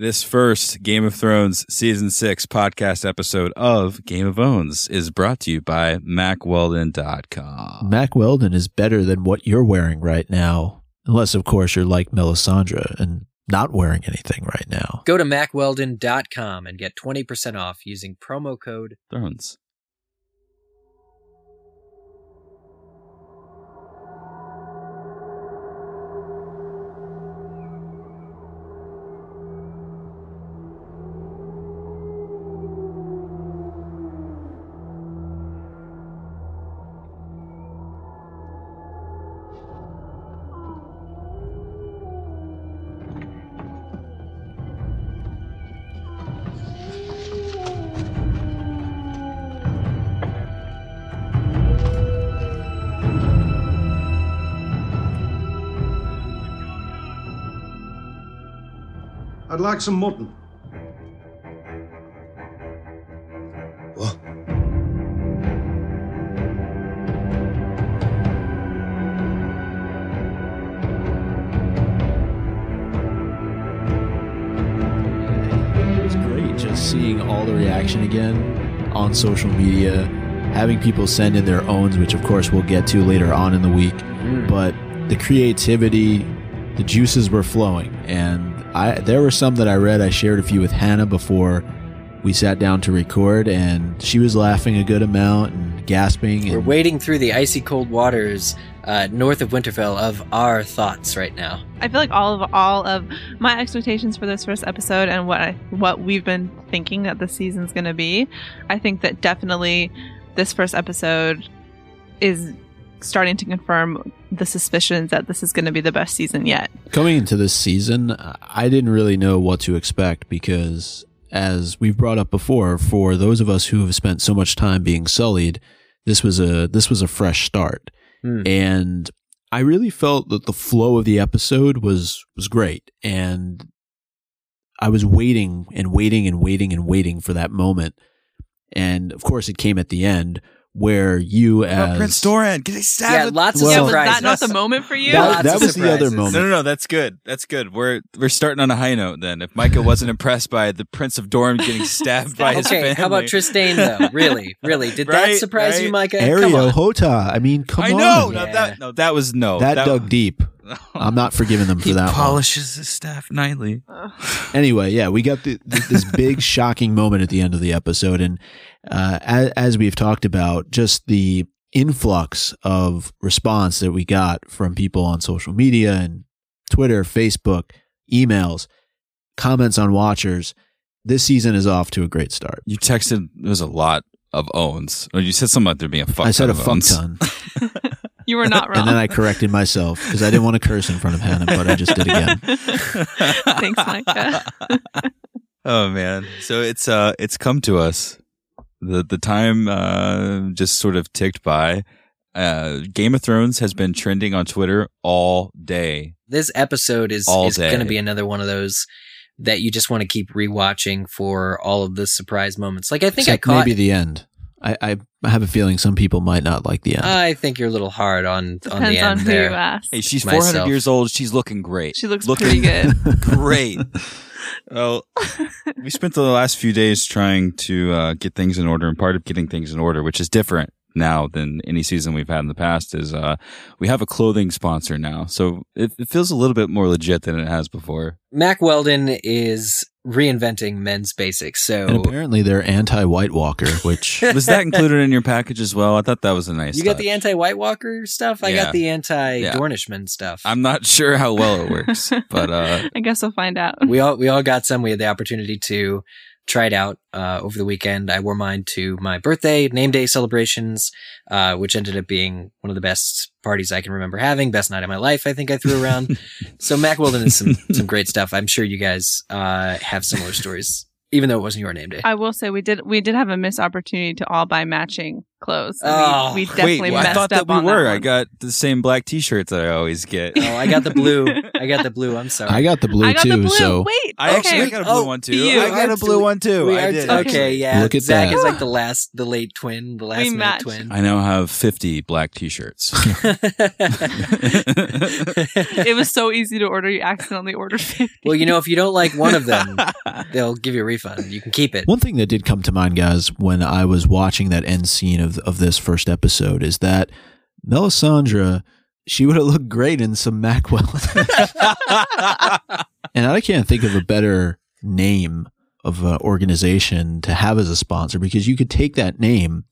This first Game of Thrones Season 6 podcast episode of Game of Owns is brought to you by MackWeldon.com. Mack Weldon is better than what you're wearing right now, unless, of course, you're like Melisandre and not wearing anything right now. Go to mackweldon.com and get 20% off using promo code Thrones. Like some mutton. What? It was great just seeing all the reaction again on social media, having people send in their owns, which of course we'll get to later on in the week. Mm. But the creativity, the juices were flowing, and I there were some that I read. I shared a few with Hannah before we sat down to record, and she was laughing a good amount and gasping. We're And wading through the icy cold waters uh, north of Winterfell of our thoughts right now. I feel like all of all of my expectations for this first episode and what I, what we've been thinking that the season's going to be, I think that definitely this first episode is starting to confirm the suspicions that this is going to be the best season yet. Coming into this season, I didn't really know what to expect because, as we've brought up before, for those of us who have spent so much time being sullied, this was a this was a fresh start, Hmm. and I really felt that the flow of the episode was was great, and I was waiting and waiting and waiting and waiting for that moment, and of course, it came at the end where you as Oh, Prince Doran getting stabbed. Yeah, with- lots Well- of yeah, was surprises. that not the moment for you? that, Lots that of was the other moment. No, no, no. That's good. That's good. We're we're starting on a high note. Then, if Micah wasn't impressed by the Prince of Doran getting stabbed by his okay, family, how about Trystane though? Really, really, did that Right, surprise you. Micah? Come on. Hotah. I mean, come I on. know. Yeah. No, that no, that was no. that, dug deep. I'm not forgiving them for He that one. polishes his staff nightly. Anyway, yeah, we got the, th- this big shocking moment at the end of the episode, and uh, as, as we've talked about, just the influx of response that we got from people on social media and Twitter, Facebook, emails, comments on Watchers. This season is off to a great start. You texted. There was a lot of owns. Or you said something about there being a fuck. I said ton a of fuck owns. ton, You were not wrong. and then I corrected myself because I didn't want to curse in front of Hannah, but I just did again. Thanks, Micah. oh man. So it's uh it's come to us. The the time uh just sort of ticked by. Uh Game of Thrones has been trending on Twitter all day. This episode is All is going to be another one of those that you just want to keep rewatching for all of the surprise moments. Like I think Except I caught. maybe the end. I, I have a feeling some people might not like the end. I think you're a little hard on on the end on who there. you ask. Hey, she's Myself. 400 years old. She's looking great. She looks looking pretty good. great. Well, we spent the last few days trying to uh, get things in order, and part of getting things in order, which is different now than any season we've had in the past, is uh, we have a clothing sponsor now. So it, it feels a little bit more legit than it has before. Mack Weldon is reinventing men's basics. So and apparently they're anti White Walker, which Was that included in your package as well? I thought that was a nice. you got touch. the anti White Walker stuff. I Yeah. got the anti Dornishman stuff. I'm not sure how well it works, but uh, I guess we'll find out. we all we all got some. We had the opportunity to try it out uh, over the weekend. I wore mine to my birthday, name day celebrations, uh, which ended up being one of the best parties I can remember having. Best night of my life, I think I threw around. so Mack Weldon is some some great stuff. I'm sure you guys uh, have similar stories, even though it wasn't your name day. I will say we did we did have a missed opportunity to all buy matching clothes. Oh, we, we wait, definitely Wait, messed I thought up that we on were. that I got the same black T-shirts that I always get. Oh, I got the blue. I got the blue. I'm sorry. I got the blue I got too. the blue. So Wait, I okay. actually I got a blue Oh, one too. you. I got a blue one too. We I did. okay, yeah. Look at Zach that. is like the last, the late twin, the last minute twin. I now have 50 black T-shirts. it was so easy to order. You accidentally ordered 50. well, you know, if you don't like one of them, they'll give you a refund. You can keep it. One thing that did come to mind, guys, when I was watching that end scene of of this first episode is that Melisandre, she would have looked great in some Mack Weldon. and I can't think of a better name of an organization to have as a sponsor because you could take that name,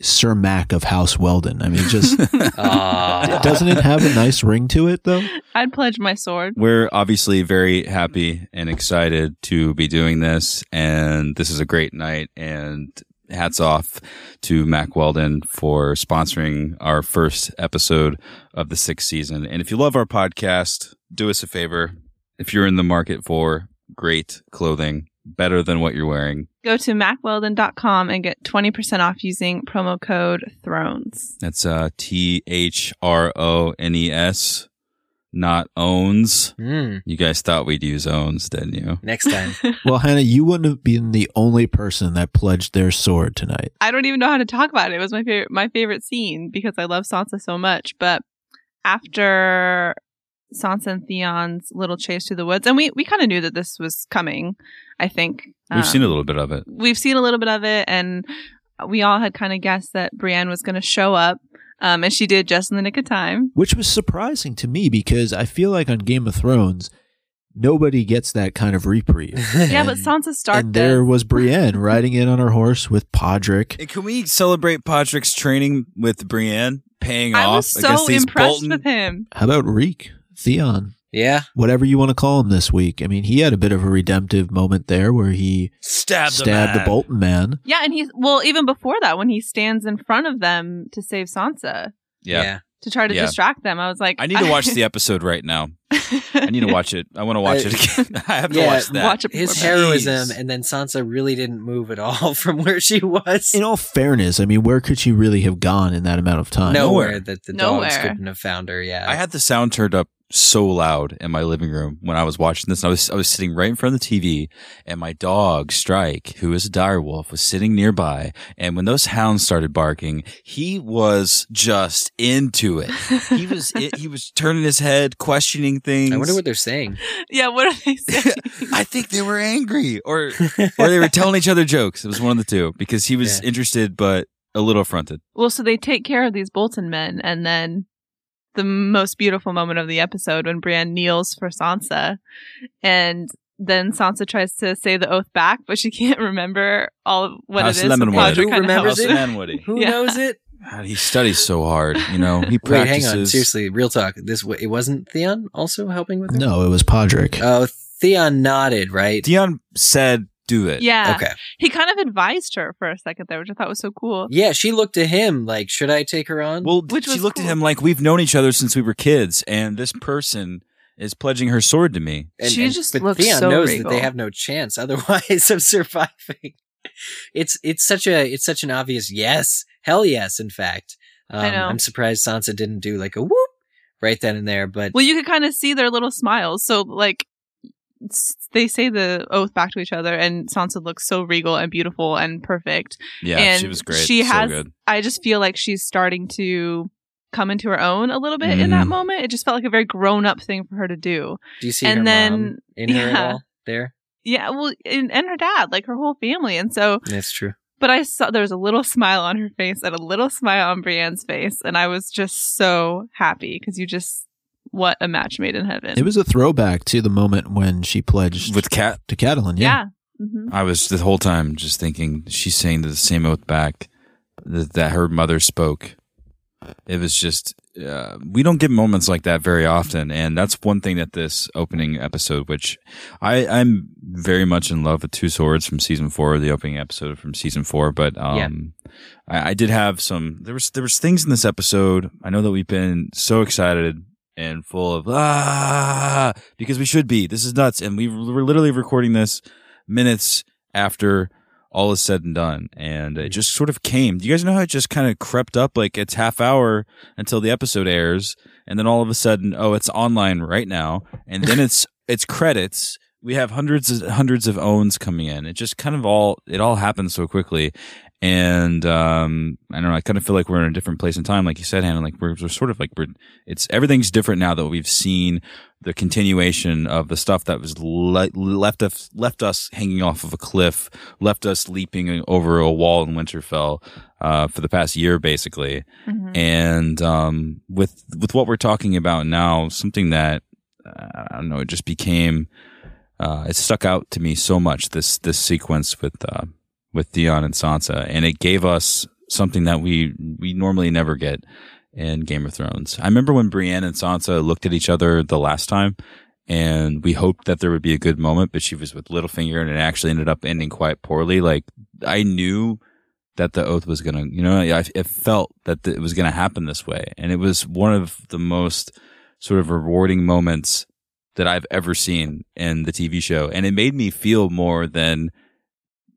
Sir Mac of House Weldon. I mean, just ah. doesn't it have a nice ring to it though? I'd pledge my sword. We're obviously very happy and excited to be doing this, and this is a great night. And hats off to Mack Weldon for sponsoring our first episode of the sixth season. And if you love our podcast, do us a favor. If you're in the market for great clothing, better than what you're wearing, Go to mackweldon.com and get 20% off using promo code THRONES. that's uh, T H R O N E S, not owns. Mm, You guys thought we'd use owns, didn't you? next time. Well, Hannah, you wouldn't have been the only person that pledged their sword tonight. I don't even know how to talk about it. It was my favorite my favorite scene because I love Sansa so much. But after Sansa and Theon's little chase through the woods, and we we kind of knew that this was coming. I think We've Um, seen a little bit of it. We've seen a little bit of it, and we all had kind of guessed that Brienne was going to show up, um, and she did just in the nick of time. which was surprising to me because I feel like on Game of Thrones, nobody gets that kind of reprieve. Yeah, but Sansa Stark and there did. was Brienne riding in on her horse with Podrick. And can we celebrate Podrick's training with Brienne paying I off I was so impressed Bolton? with him. How about Reek? Theon? Yeah. Whatever you want to call him this week. I mean, he had a bit of a redemptive moment there where he Stab stabbed the Bolton man. Yeah, and he's well, even before that, when he stands in front of them to save Sansa Yeah. to try to Yeah. distract them, I was like, I need to watch the episode right now. I need to watch it. I want to watch I- it again. I have to Yeah, watch that. watch it His before bed. heroism, Jeez. and then Sansa really didn't move at all from where she was. In all fairness, I mean, where could she really have gone in that amount of time? Nowhere nowhere. that the Nowhere. dogs couldn't have found her. Yeah. I had the sound turned up so loud in my living room when I was watching this. I was I was sitting right in front of the TV, and my dog Strike, who is a dire wolf, was sitting nearby. And when those hounds started barking, he was just into it. He was he was turning his head, questioning things. I wonder what they're saying. yeah, what are they saying? I think they were angry, or or they were telling each other jokes. It was one of the two because he was Yeah. interested but a little affronted. well, so they take care of these Bolton men, and then the most beautiful moment of the episode when Brienne kneels for Sansa, and then Sansa tries to say the oath back, but she can't remember all of what House it is. so Lemonwood. Podrick Who remembers helps. it? Manwoody. Who Yeah. knows it? God, he studies so hard. You know, he Wait, practices. hang on. Seriously, real talk. This it wasn't Theon also helping with her. No, it was Podrick. Oh, Theon nodded, right? Theon said, "Do it." Yeah, Okay. he kind of advised her for a second there, which I thought was so cool. Yeah, she looked to him like, "Should I take her on?" Well, Which she looked cool. at him like we've known each other since we were kids, and this person is pledging her sword to me. And, She just but looks Theon so knows regal. that they have no chance otherwise of surviving. It's it's such a it's such an obvious yes, hell yes. In fact, um, I know. I'm surprised Sansa didn't do like a whoop right then and there. But Well, you could kind of see their little smiles. So, like, s- they say the oath back to each other, and Sansa looks so regal and beautiful and perfect. Yeah, and she was great. She so has. good. I just feel like she's starting to come into her own a little bit in Mhm. that moment. It just felt like a very grown up thing for her to do. do you see and her then- mom in her at all? There, Yeah, well, and, and her dad, like her whole family, and so. that's true. But I saw there was a little smile on her face and a little smile on Brienne's face, and I was just so happy because you just what a match made in heaven. It was a throwback to the moment when she pledged With Cat, to Catelyn. Yeah. yeah. hmm I was the whole time just thinking she's saying the same oath back that, that her mother spoke. It was just uh, we don't get moments like that very often, and that's one thing that this opening episode, which I I'm very much in love with Two Swords from season four, the opening episode from season four, but um, I, I did have some there was there was things in this episode. I know that we've been so excited and full of ah because we should be. This is nuts, and we we're literally recording this minutes after all is said and done. And it just sort of came. Do you guys know how it just kind of crept up? Like it's half hour until the episode airs. And then all of a sudden, oh, it's online right now. And then it's, it's credits. We have hundreds and hundreds of owns coming in. It just kind of all, it all happens so quickly. And, um, I don't know. I kind of feel like we're in a different place in time. Like you said, Hannah, like we're, we're sort of like we're, it's, everything's different now that we've seen the continuation of the stuff that was le- left us left us hanging off of a cliff, left us leaping over a wall in Winterfell uh, for the past year, basically. Mhm. And um, with with what we're talking about now, something that uh, I don't know, it just became uh, it stuck out to me so much. This this sequence with uh, with Theon and Sansa, and it gave us something that we we normally never get in Game of Thrones. I remember when Brienne and Sansa looked at each other the last time, and we hoped that there would be a good moment, but she was with Littlefinger, and it actually ended up ending quite poorly. Like I knew that the oath was gonna, you know, I, it felt that it was gonna happen this way, and it was one of the most sort of rewarding moments that I've ever seen in the TV show, and it made me feel more than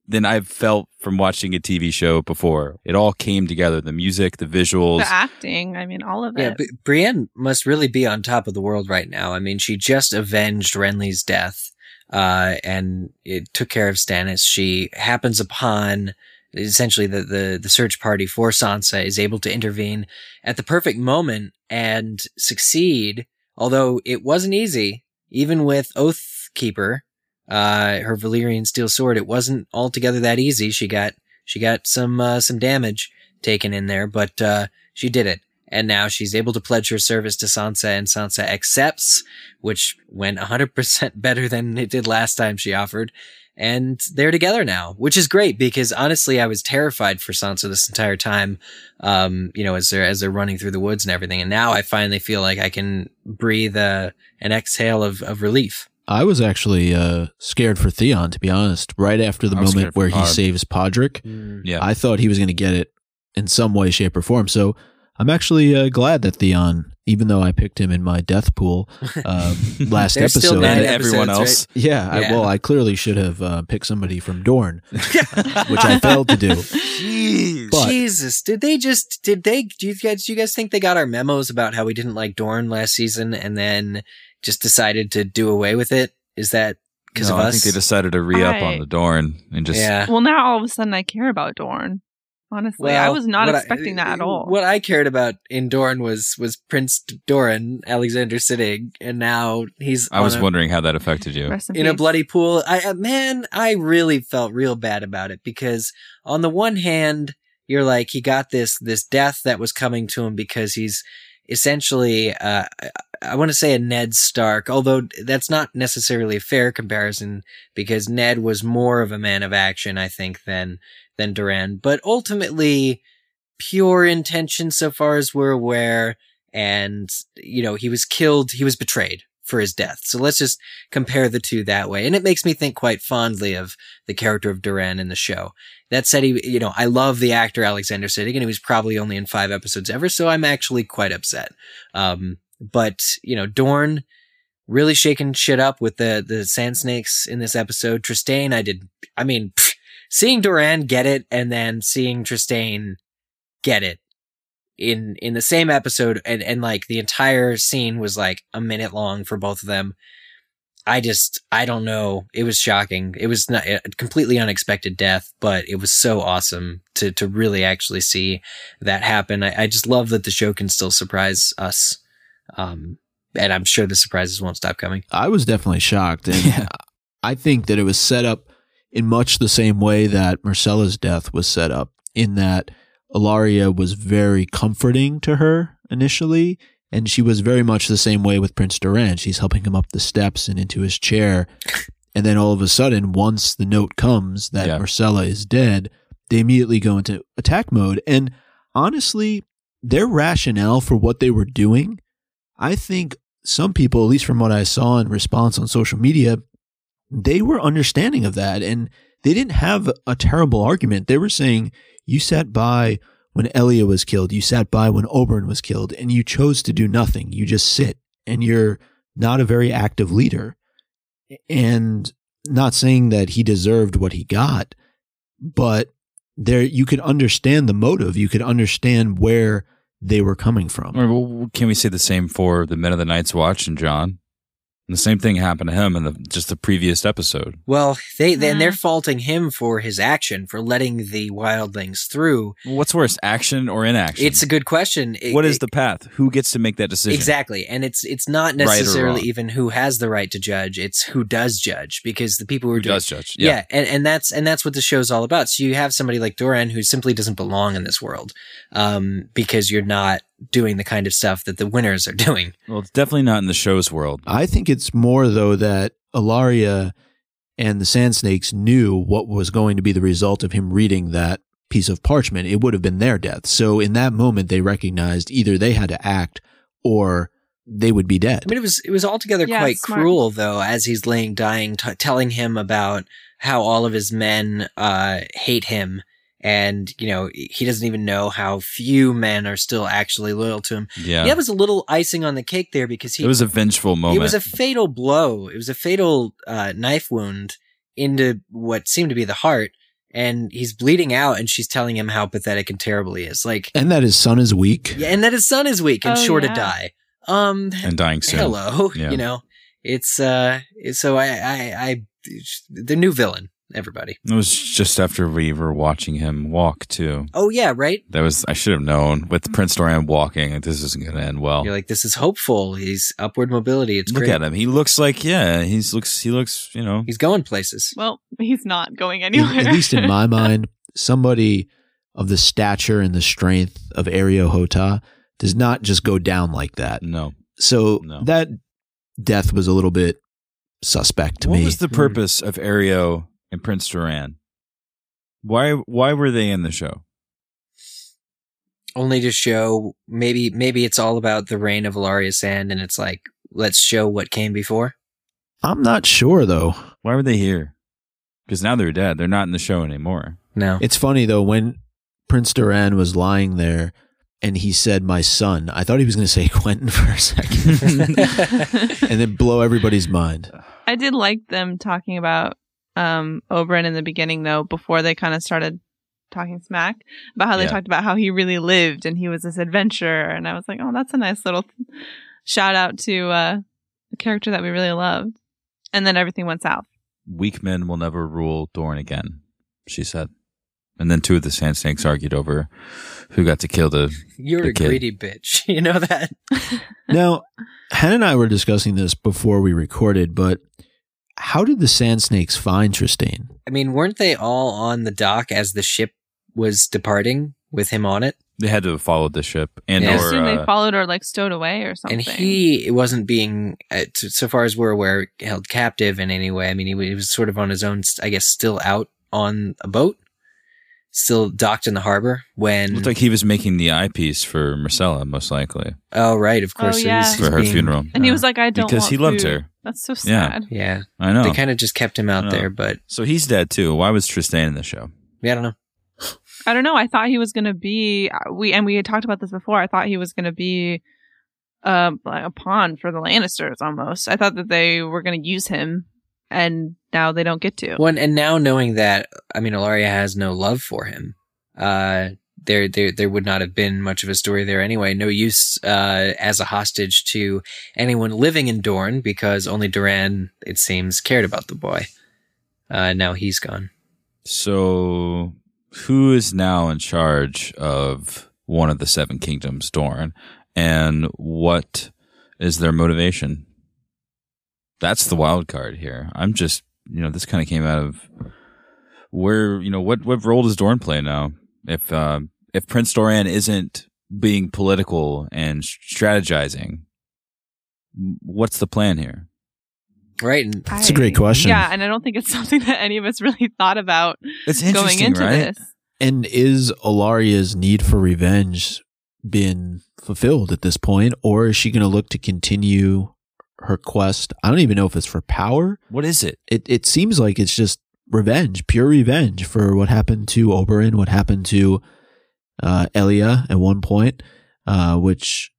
than I've felt from watching a TV show before. It all came together: the music, the visuals. The acting, I mean, all of Yeah, it. B- Brienne must really be on top of the world right now. I mean, she just avenged Renly's death, uh, and it took care of Stannis. She happens upon essentially the, the, the search party for Sansa is able to intervene at the perfect moment and succeed. Although it wasn't easy, even with Oathkeeper, uh, her Valyrian steel sword, it wasn't altogether that easy. She got, she got some, uh, some damage taken in there, but, uh, she did it. And now she's able to pledge her service to Sansa and Sansa accepts, which went 100% better than it did last time she offered. And they're together now, which is great because honestly, I was terrified for Sansa this entire time. Um, you know, as they're, as they're running through the woods and everything. And now I finally feel like I can breathe, uh, an exhale of, of relief. I was actually uh, scared for Theon, to be honest. Right after the I was scared moment where he Pod. saves Podrick, Yeah, I thought he was going to get it in some way, shape, or form. So I'm actually uh, glad that Theon, even though I picked him in my death pool um, last There's still episode, and episodes, everyone right? else. yeah, I, well, I clearly should have uh, picked somebody from Dorne, which I failed to do. Jeez. But- Jesus, did they just did they do you guys do you guys think they got our memos about how we didn't like Dorne last season and then just decided to do away with it? Is that because No, of us? I think they decided to re up I- on the Dorne and just yeah. well, now all of a sudden I care about Dorne. Honestly, I was not what I- expecting that at all. What I cared about in Dorne was was Prince Doran, Alexander Siddig, and now he's I was a- wondering how that affected you. In, in a bloody pool. I uh, man, I really felt real bad about it because on the one hand, you're like he got this this death that was coming to him because he's essentially uh I- want to say a Ned Stark, although that's not necessarily a fair comparison because Ned was more of a man of action, I think, than than Doran. But ultimately, pure intention, so far as we're aware, and you know he was killed, he was betrayed for his death. So let's just compare the two that way. And it makes me think quite fondly of the character of Doran in the show. That said, he, you know, I love the actor Alexander Siddig and he was probably only in five episodes ever. So I'm actually quite upset. Um, but you know, Dorne really shaking shit up with the, the sand snakes in this episode. Trystane, I did, I mean, pfft, seeing Doran get it and then seeing Trystane get it in in the same episode and and like the entire scene was like a minute long for both of them i just i don't know it was shocking it was not a completely unexpected death but it was so awesome to to really actually see that happen i, I just love that the show can still surprise us um and i'm sure the surprises won't stop coming I was definitely shocked, and Yeah. I think that it was set up in much the same way that Myrcella's death was set up. In that Ellaria was very comforting to her initially, and she was very much the same way with Prince Doran. She's helping him up the steps and into his chair, and then all of a sudden, once the note comes that Yeah. Myrcella is dead, they immediately go into attack mode. And honestly, their rationale for what they were doing, I think some people, at least from what I saw in response on social media, they were understanding of that and they didn't have a terrible argument. They were saying, you sat by when Elia was killed, you sat by when Oberyn was killed, and you chose to do nothing. You just sit and you're not a very active leader. And not saying that he deserved what he got, but there you could understand the motive. You could understand where they were coming from. Well, can we say the same for the Men of the Night's Watch and Jon? And the same thing happened to him in the just the previous episode. Well, they then they're faulting him for his action for letting the wildlings through. What's worse, action or inaction? It's a good question. It- what is it- the path? Who gets to make that decision? Exactly. And it's it's not necessarily wrong. even who has the right to judge, it's who does judge because the people who, are Who doing does judge? yeah. and, and that's and that's what the show's all about. So you have somebody like Doran who simply doesn't belong in this world. Um, because you're not doing the kind of stuff that the winners are doing. Well, it's definitely not in the show's world. I think it's more though that Ellaria and the Sand Snakes knew what was going to be the result of him reading that piece of parchment. It would have been their death. So in that moment, they recognized either they had to act or they would be dead. I mean, it was it was altogether Yeah, quite smart. cruel, though, as he's laying dying, t- telling him about how all of his men uh, hate him, and you know he doesn't even know how few men are still actually loyal to him. Yeah. That was a little icing on the cake there because he it was a vengeful moment. it was a fatal blow. It was a fatal uh, knife wound into what seemed to be the heart, and he's bleeding out, and she's telling him how pathetic and terrible he is. Like, and that his son is weak. yeah, and that his son is weak and Oh, sure yeah. to die. Um, and dying soon. hello Yeah. you know it's uh so I, I i the new villain everybody It was just after we were watching him walk too. oh yeah right That was I should have known with hmm. Prince Doran walking. like, This isn't going to end well. you're like this is hopeful he's upward mobility it's Look great at him. He looks like yeah. He's looks. He looks. You know. he's going places Well, he's not going anywhere. at least in my mind, somebody of the stature and the strength of Areo Hotah does not just go down like that. No. So No. that death was a little bit suspect to what me. What was the hmm. purpose of Areo and Prince Doran? Why? Why were they in the show? only to show maybe maybe it's all about the reign of Ellaria Sand and it's like let's show what came before I'm not sure though. Why were they here? Because now they're dead. They're not in the show anymore. no It's funny though when Prince Doran was lying there and he said my son, I thought he was going to say Quentyn for a second and then blow everybody's mind. I did like them talking about um Oberyn in the beginning though, before they kind of started talking smack about how they Yeah. talked about how he really lived and he was this adventurer and I was like, "Oh, that's a nice little shout out to uh a character that we really loved." And then everything went south. Weak men will never rule Dorne again. She said. And then two of the Sand Snakes argued over who got to kill the. you're The a kid. greedy bitch you know that Now, Hannah and I were discussing this before we recorded, but how did the Sand Snakes find Trystane? I mean weren't they all on the dock as the ship was departing with him on it They had to have followed the ship and Yeah. I or assume they uh, followed or like stowed away or something. And he wasn't being, uh, t- so far as we're aware, held captive in any way. I mean, he, wa- he was sort of on his own, I guess, still out on a boat, still docked in the harbor when. looked like he was making the eyepiece for Myrcella, most likely oh, right, of course. Oh, so yeah. he's- for he's her being- funeral. and he was like, "I don't because want he loved food." her. That's so sad. Yeah. yeah. I know. They kind of just kept him out there, but so he's dead too. Why was Tristan in the show? yeah, I don't know. I don't know. I thought he was going to be we and we had talked about this before. I thought he was going to be um like a pawn for the Lannisters almost. I thought that they were going to use him and now they don't get to. One, and now knowing that, I mean, Ellaria has no love for him, uh, there, there, there would not have been much of a story there anyway. No use, uh, as a hostage to anyone living in Dorne because only Doran, it seems, cared about the boy. Uh, now he's gone. So who is now in charge of one of the seven kingdoms, Dorne, and what is their motivation? That's the wild card here. I'm just, you know, this kind of came out of where, you know, what what role does Dorne play now? If uh, if Prince Doran isn't being political and strategizing, what's the plan here? Right. And That's a great question. Yeah, and I don't think it's something that any of us really thought about It's going interesting, into right? this. And is Ellaria's need for revenge been fulfilled at this point, or is she going to look to continue her quest? I don't even know if it's for power. What is it? It it seems like it's just revenge, pure revenge for what happened to Oberyn, what happened to uh, Elia at one point, uh, which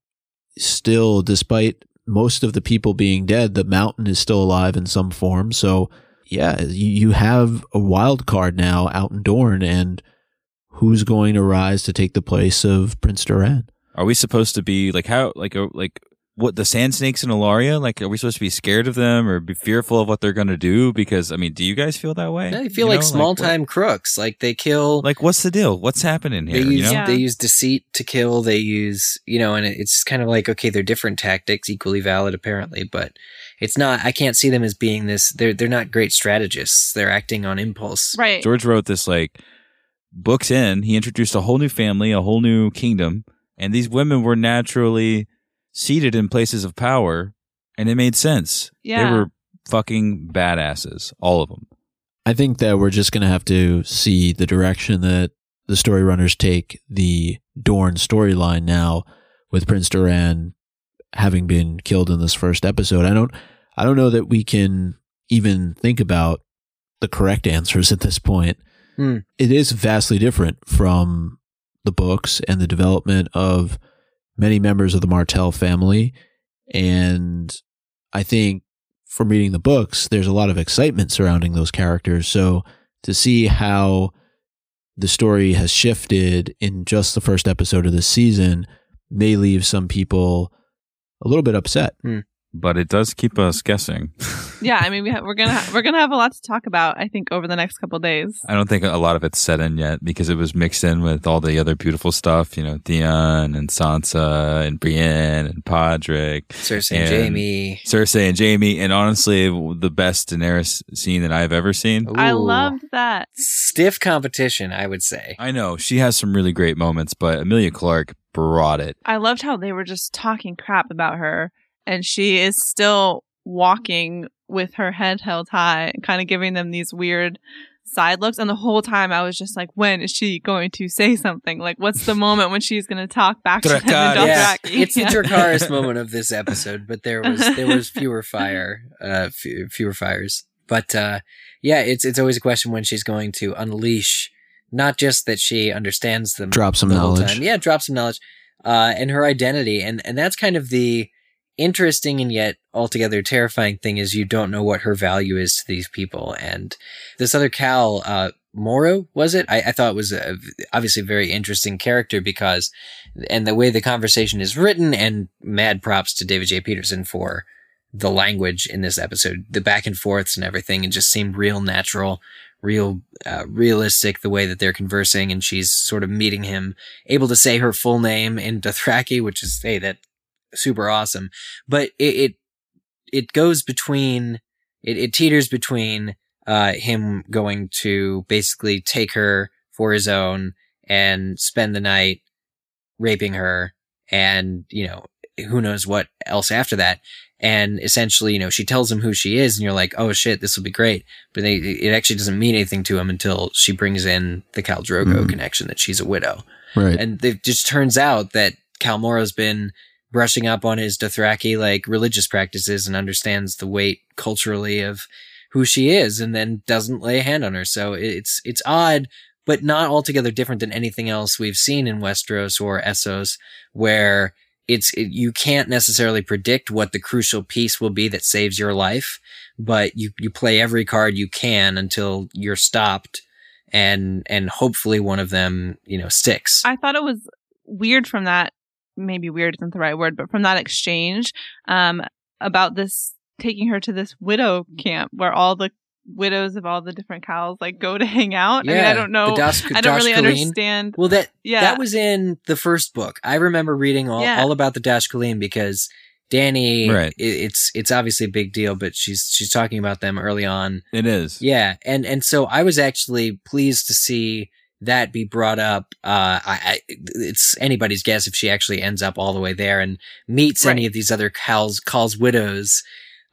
still, despite most of the people being dead, the mountain is still alive in some form. So yeah, you, you have a wild card now out in Dorne, and who's going to rise to take the place of Prince Doran? Are we supposed to be like how like uh, like what the sand snakes in Ellaria? Like, are we supposed to be scared of them or be fearful of what they're going to do? Because I mean, do you guys feel that way? They feel You like know, small what- time crooks. Like they kill. Like, what's the deal? What's happening they here? use you know? Yeah. they use deceit to kill. They use you know, and it's kind of like okay, they're different tactics, equally valid apparently, but it's not. I can't see them as being this. They're they're not great strategists. They're acting on impulse. Right. George wrote this like books in. He introduced a whole new family, a whole new kingdom, and these women were naturally seated in places of power, and it made sense. Yeah. They were fucking badasses, all of them. I think that we're just going to have to see the direction that the story runners take the Dorne storyline now with Prince Doran having been killed in this first episode. I don't I don't know that we can even think about the correct answers at this point. Hmm. It is vastly different from the books and the development of many members of the Martell family and I think from reading the books, there's a lot of excitement surrounding those characters. So to see how the story has shifted in just the first episode of this season may leave some people a little bit upset. Hmm. But it does keep us guessing. Yeah, I mean, we ha- we're gonna ha- we're gonna have a lot to talk about. I think over the next couple days. I don't think a lot of it's set in yet because it was mixed in with all the other beautiful stuff, you know, Theon and Sansa and Brienne and Podrick, Cersei and And- Jaime. Cersei and Jaime, and honestly, the best Daenerys scene that I've ever seen. I loved that. stiff competition. I would say. I know she has some really great moments, but Emilia Clarke brought it. I loved how they were just talking crap about her, and she is still walking with her head held high, and kind of giving them these weird side looks. And the whole time, I was just like, when is she going to say something? Like, what's the moment when she's going to talk back to them in Dracarys. Yeah, Dothraki? it's the Yeah. Dracarys moment of this episode, but there was there was fewer fire, uh, few, fewer fires. But uh, yeah, it's it's always a question when she's going to unleash, not just that she understands them, Drop some the knowledge. time. Yeah, drop some knowledge, uh, and her identity, and and that's kind of the interesting and yet altogether terrifying thing is you don't know what her value is to these people. And this other Khal, uh, Moro, was it? I, I thought was a, obviously a very interesting character because, and the way the conversation is written, and mad props to David J. Peterson for the language in this episode, the back and forths and everything. It just seemed real natural, real, uh, realistic the way that they're conversing. And she's sort of meeting him, able to say her full name in Dothraki, which is, hey, that super awesome. But it, it, it goes between, it, it teeters between, uh, him going to basically take her for his own and spend the night raping her and, you know, who knows what else after that. And essentially, you know, she tells him who she is, and you're like, "Oh shit, this will be great." But they, it actually doesn't mean anything to him until she brings in the Khal Drogo Mhm. connection that she's a widow. Right. And it just turns out that Khal Moro's been brushing up on his Dothraki like religious practices and understands the weight culturally of who she is, and then doesn't lay a hand on her. So it's it's odd, but not altogether different than anything else we've seen in Westeros or Essos, where it's it, you can't necessarily predict what the crucial piece will be that saves your life, but you you play every card you can until you're stopped, and and hopefully one of them you know sticks. I thought it was weird from that. Maybe weird isn't the right word, but from that exchange um, about this taking her to this widow camp where all the widows of all the different khals like go to hang out. I mean, I don't know. The Das- I don't really Dosh khaleen. understand. Well, that Yeah. that was in the first book. I remember reading all, Yeah. all about the Dosh khaleen because Dany, Right. i- it's it's obviously a big deal, but she's she's talking about them early on. It is. Yeah, and and so I was actually pleased to see that be brought up. Uh, I, I it's anybody's guess if she actually ends up all the way there and meets any of these other Khal's Khal's widows.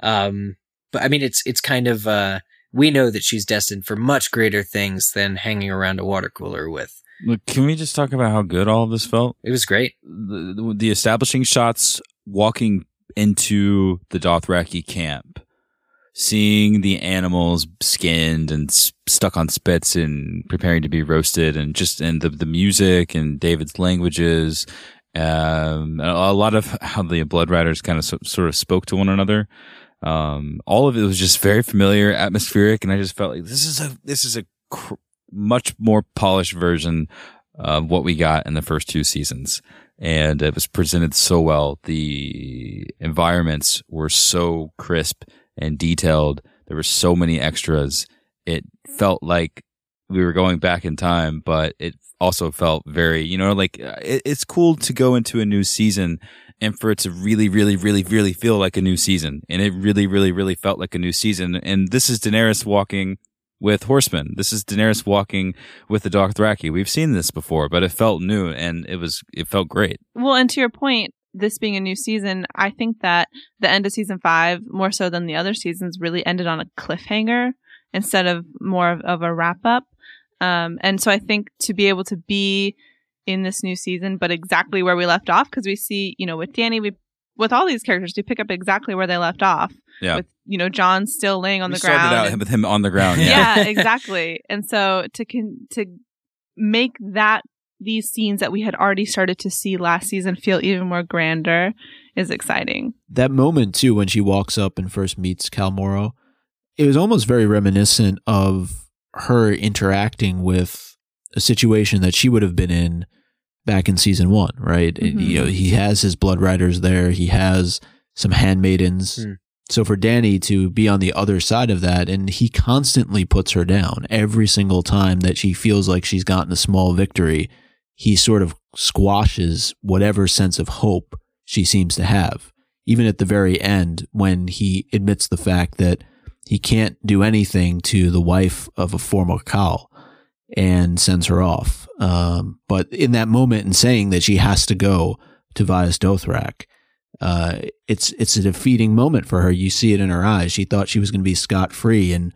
Um, but I mean, it's it's kind of uh, we know that she's destined for much greater things than hanging around a water cooler with. Look, can we just talk about how good all of this felt? It was great. The, the, the establishing shots walking into the Dothraki camp, seeing the animals skinned and stuck on spits and preparing to be roasted, and just and the the music and David's languages, um, a, a lot of how the Blood Riders kind of so, sort of spoke to one another. Um, all of it was just very familiar, atmospheric, and I just felt like this is a this is a cr- much more polished version of what we got in the first two seasons. And it was presented so well. The environments were so crisp and detailed. There were so many extras. It felt like we were going back in time, but it also felt very, you know, like uh, it, it's cool to go into a new season and for it to really, really, really, really feel like a new season. And it really, really, really felt like a new season. And this is Daenerys walking with horsemen. This is Daenerys walking with the Dothraki. We've seen this before, but it felt new and it was, it felt great. Well, and to your point, this being a new season, I think that the end of season five, more so than the other seasons, really ended on a cliffhanger instead of more of, of a wrap up. Um, and so I think to be able to be in this new season, but exactly where we left off, because we see, you know, with Dany, we with all these characters, we pick up exactly where they left off. Yeah. With you know Jon still laying on we the started ground. out and- with him on the ground. Yeah. yeah, exactly. And so to con- to make that these scenes that we had already started to see last season feel even more grander is exciting. that moment too when she walks up and first meets Khal Moro, it was almost very reminiscent of her interacting with a situation that she would have been in back in season one, right? It- Mhm. you know, he has his blood riders there. He has some handmaidens. Hmm. So for Dany to be on the other side of that, and he constantly puts her down every single time that she feels like she's gotten a small victory, he sort of squashes whatever sense of hope she seems to have. Even at the very end, when he admits the fact that he can't do anything to the wife of a former Khal and sends her off. Um, but in that moment, in saying that she has to go to Vaes Dothrak, uh, it's it's a defeating moment for her. You see it in her eyes. She thought she was going to be scot free and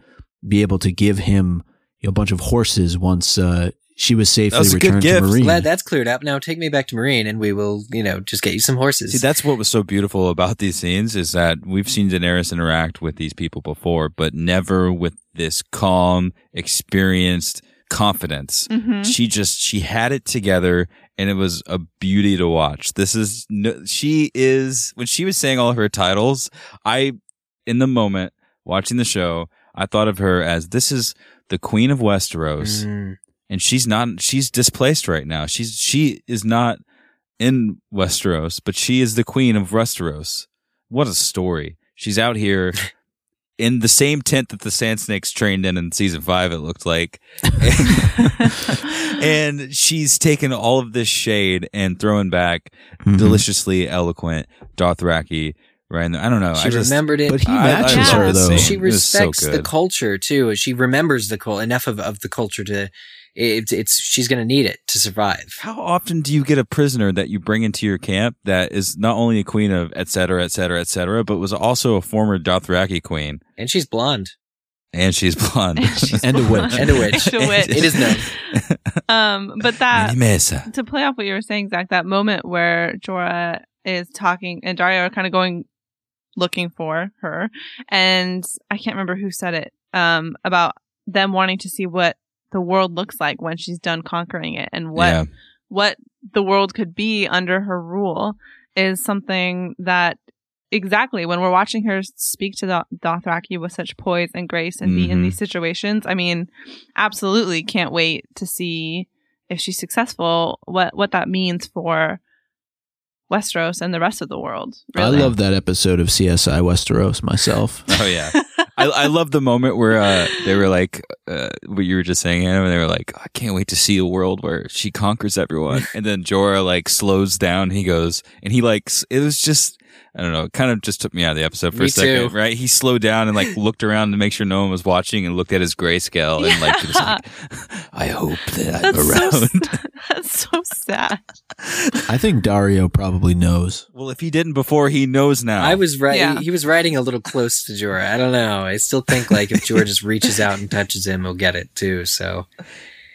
be able to give him you know, a bunch of horses once uh, she was safely was a good returned to gift. Meereen. Glad that's cleared up. Now take me back to Meereen and we will, you know, just get you some horses. See, that's what was so beautiful about these scenes is that we've seen Daenerys interact with these people before, but never with this calm, experienced confidence. Mm-hmm. She just she had it together, and it was a beauty to watch. This is no, she is when she was saying all of her titles. I, in the moment watching the show, I thought of her as this is the Queen of Westeros Mm. And she's not she's displaced right now. She's she is not in Westeros, but she is the queen of Westeros. What a story. She's out here in the same tent that the Sand Snakes trained in in season 5 it looked like. and she's taken all of this shade and throwing back Mhm. deliciously eloquent Dothraki right there. I don't know. She I just remembered it. But he matches her though. she was so respects the culture too. She remembers the cul enough of, of the culture to it's it's she's going to need it to survive. How often do you get a prisoner that you bring into your camp that is not only a queen of et cetera, et cetera, et cetera, but was also a former Dothraki queen? And she's blonde. And she's blonde. She's And a witch. And a witch. And a witch. It is known. Um, but that Mesa. to play off what you were saying, Zach, that moment where Jorah is talking and Daario are kind of going looking for her, and I can't remember who said it. Um, about them wanting to see what the world looks like when she's done conquering it, and what Yeah. what the world could be under her rule is something that exactly when we're watching her speak to the Dothraki with such poise and grace and be in these mm-hmm. situations. I mean, absolutely can't wait to see if she's successful. What what that means for Westeros and the rest of the world. Really. I love that episode of CSI Westeros myself. Oh yeah. I, I love the moment where uh, they were like, uh, what you were just saying, Anna, and they were like, I can't wait to see a world where she conquers everyone. and then Jorah like slows down. He goes, and he like, it was just, I don't know, it kind of just took me out of the episode for Me a second, too. right? He slowed down and like looked around to make sure no one was watching and looked at his grayscale and like, he was like, I hope that I'm That's so, around. that's so sad. I think Daario probably knows. well, if he didn't before, he knows now. I was right. Yeah. He was riding a little close to Jorah. I don't know. I still think like if Jorah just reaches out and touches him, he'll get it too. So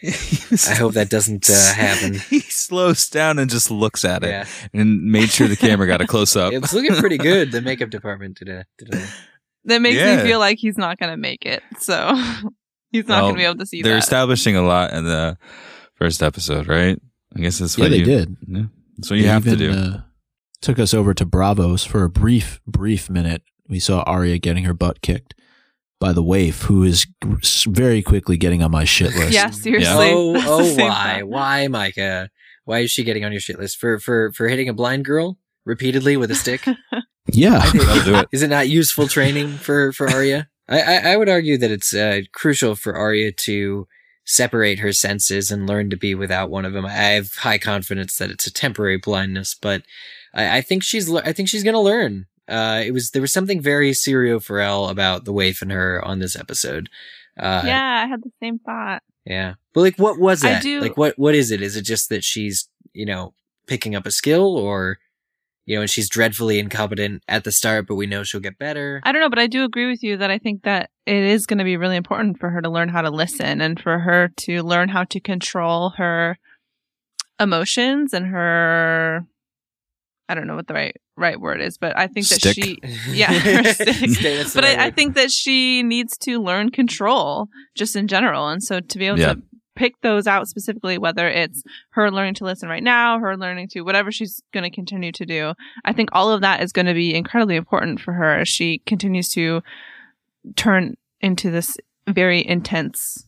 I hope that doesn't uh, happen. he slows down and just looks at it Yeah, and made sure the camera got a close up. it's looking pretty good. The makeup department did a did a That makes Yeah. me feel like he's not going to make it. So he's not Well, going to be able to see They're that. establishing a lot in the first episode, right? I guess that's Yeah, what they did. Yeah. That's what you They have to do. Uh, took us over to Braavos for a brief, brief minute we saw Arya getting her butt kicked by the waif, who is very quickly getting on my shit list. Yeah, seriously. Oh, oh, why, thought. why, Micah? Why is she getting on your shit list for for for hitting a blind girl repeatedly with a stick? Yeah. That'll do it. Is it not useful training for for Arya? I, I I would argue that it's uh, crucial for Arya to separate her senses and learn to be without one of them. I have high confidence that it's a temporary blindness, but I, I think she's I think she's gonna learn. Uh, it was there was something very Syrio Forel about the waif and her on this episode. Uh, yeah, I had the same thought. yeah. But like, what was it? I that? do- Like, what what is it? Is it just that she's you know picking up a skill, or you know, and she's dreadfully incompetent at the start, but we know she'll get better. I don't know, but I do agree with you that I think that it is going to be really important for her to learn how to listen and for her to learn how to control her emotions and her I don't know what the right right word is, but I think that Stick. she yeah, stick. Stay- but right I, I think that she needs to learn control just in general. And so to be able Yeah. to pick those out specifically, whether it's her learning to listen right now, her learning to whatever she's going to continue to do, I think all of that is going to be incredibly important for her as she continues to turn into this very intense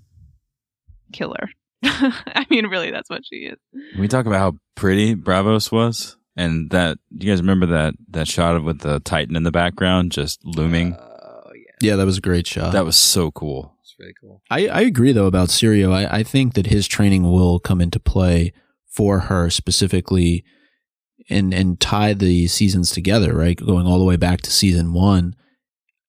killer. I mean, really, that's what she is. Can we talk about how pretty Braavos was? And that, you guys remember that, that shot of with the Titan in the background just looming? Oh yeah, Yeah, that was a great shot. that was so cool. it's really cool. I, I agree though about Syrio. I, I think that his training will come into play for her specifically and and tie the seasons together, right? Going all the way back to season one.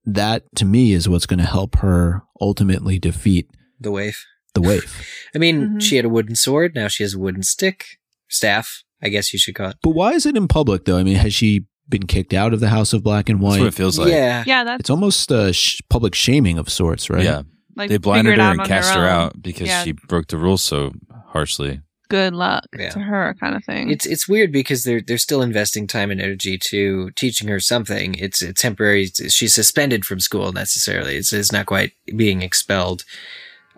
That to me is what's going to help her ultimately defeat The waif. the waif. I mean, Mhm. she had a wooden sword. Now she has a wooden stick, staff. I guess you should call it. But why is it in public though? I mean, has she been kicked out of the House of Black and That's what White? it feels like. yeah, Yeah, that's It's almost uh, sh- public shaming of sorts, right? Yeah. like They blinded her and cast her out because Yeah. she broke the rules so harshly. Good luck Yeah. to her, kind of thing. It's it's weird because they're they're still investing time and energy to teaching her something. It's a temporary. She's suspended from school necessarily. It's it's not quite being expelled.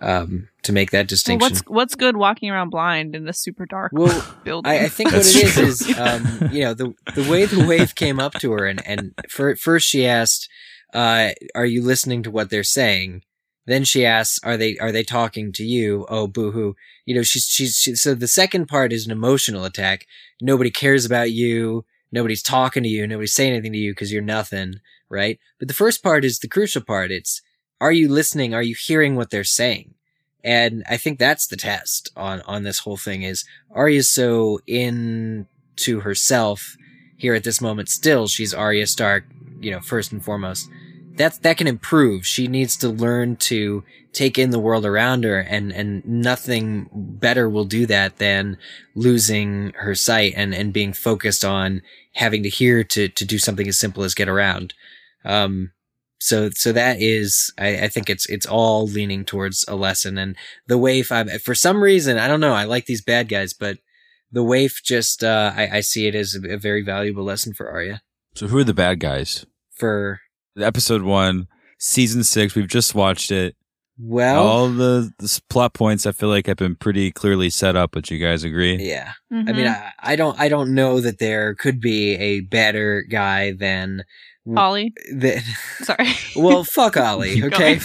Um, to make that well, distinction. what's what's good walking around blind in a super dark Well, building? I, I think what it is true. is um, you know the the way the wave came up to her and and for, first she asked, uh, "Are you listening to what they're saying?" Then she asks, "Are they are they talking to you?" Oh, boo hoo! You know she's she's she, so the second part is an emotional attack. Nobody cares about you. Nobody's talking to you. Nobody's saying anything to you because you're nothing, right? But the first part is the crucial part. It's are you listening? Are you hearing what they're saying? And I think that's the test on on this whole thing is Arya's so into herself here at this moment. Still, she's Arya Stark, you know, first and foremost. That's that can improve. She needs to learn to take in the world around her, and and nothing better will do that than losing her sight and and being focused on having to hear to to do something as simple as get around. Um, so so that is I, I think it's it's all leaning towards a lesson and the waif I, for some reason i don't know i like these bad guys but the waif just uh i, I see it as a, a very valuable lesson for arya So who are the bad guys? for Episode one, season six. We've just watched it. well All the, the plot points I feel like have been pretty clearly set up. Would you guys agree? yeah i Mhm. mean I, I don't i don't know that there could be a better guy than Ollie. Sorry. well fuck ollie okay.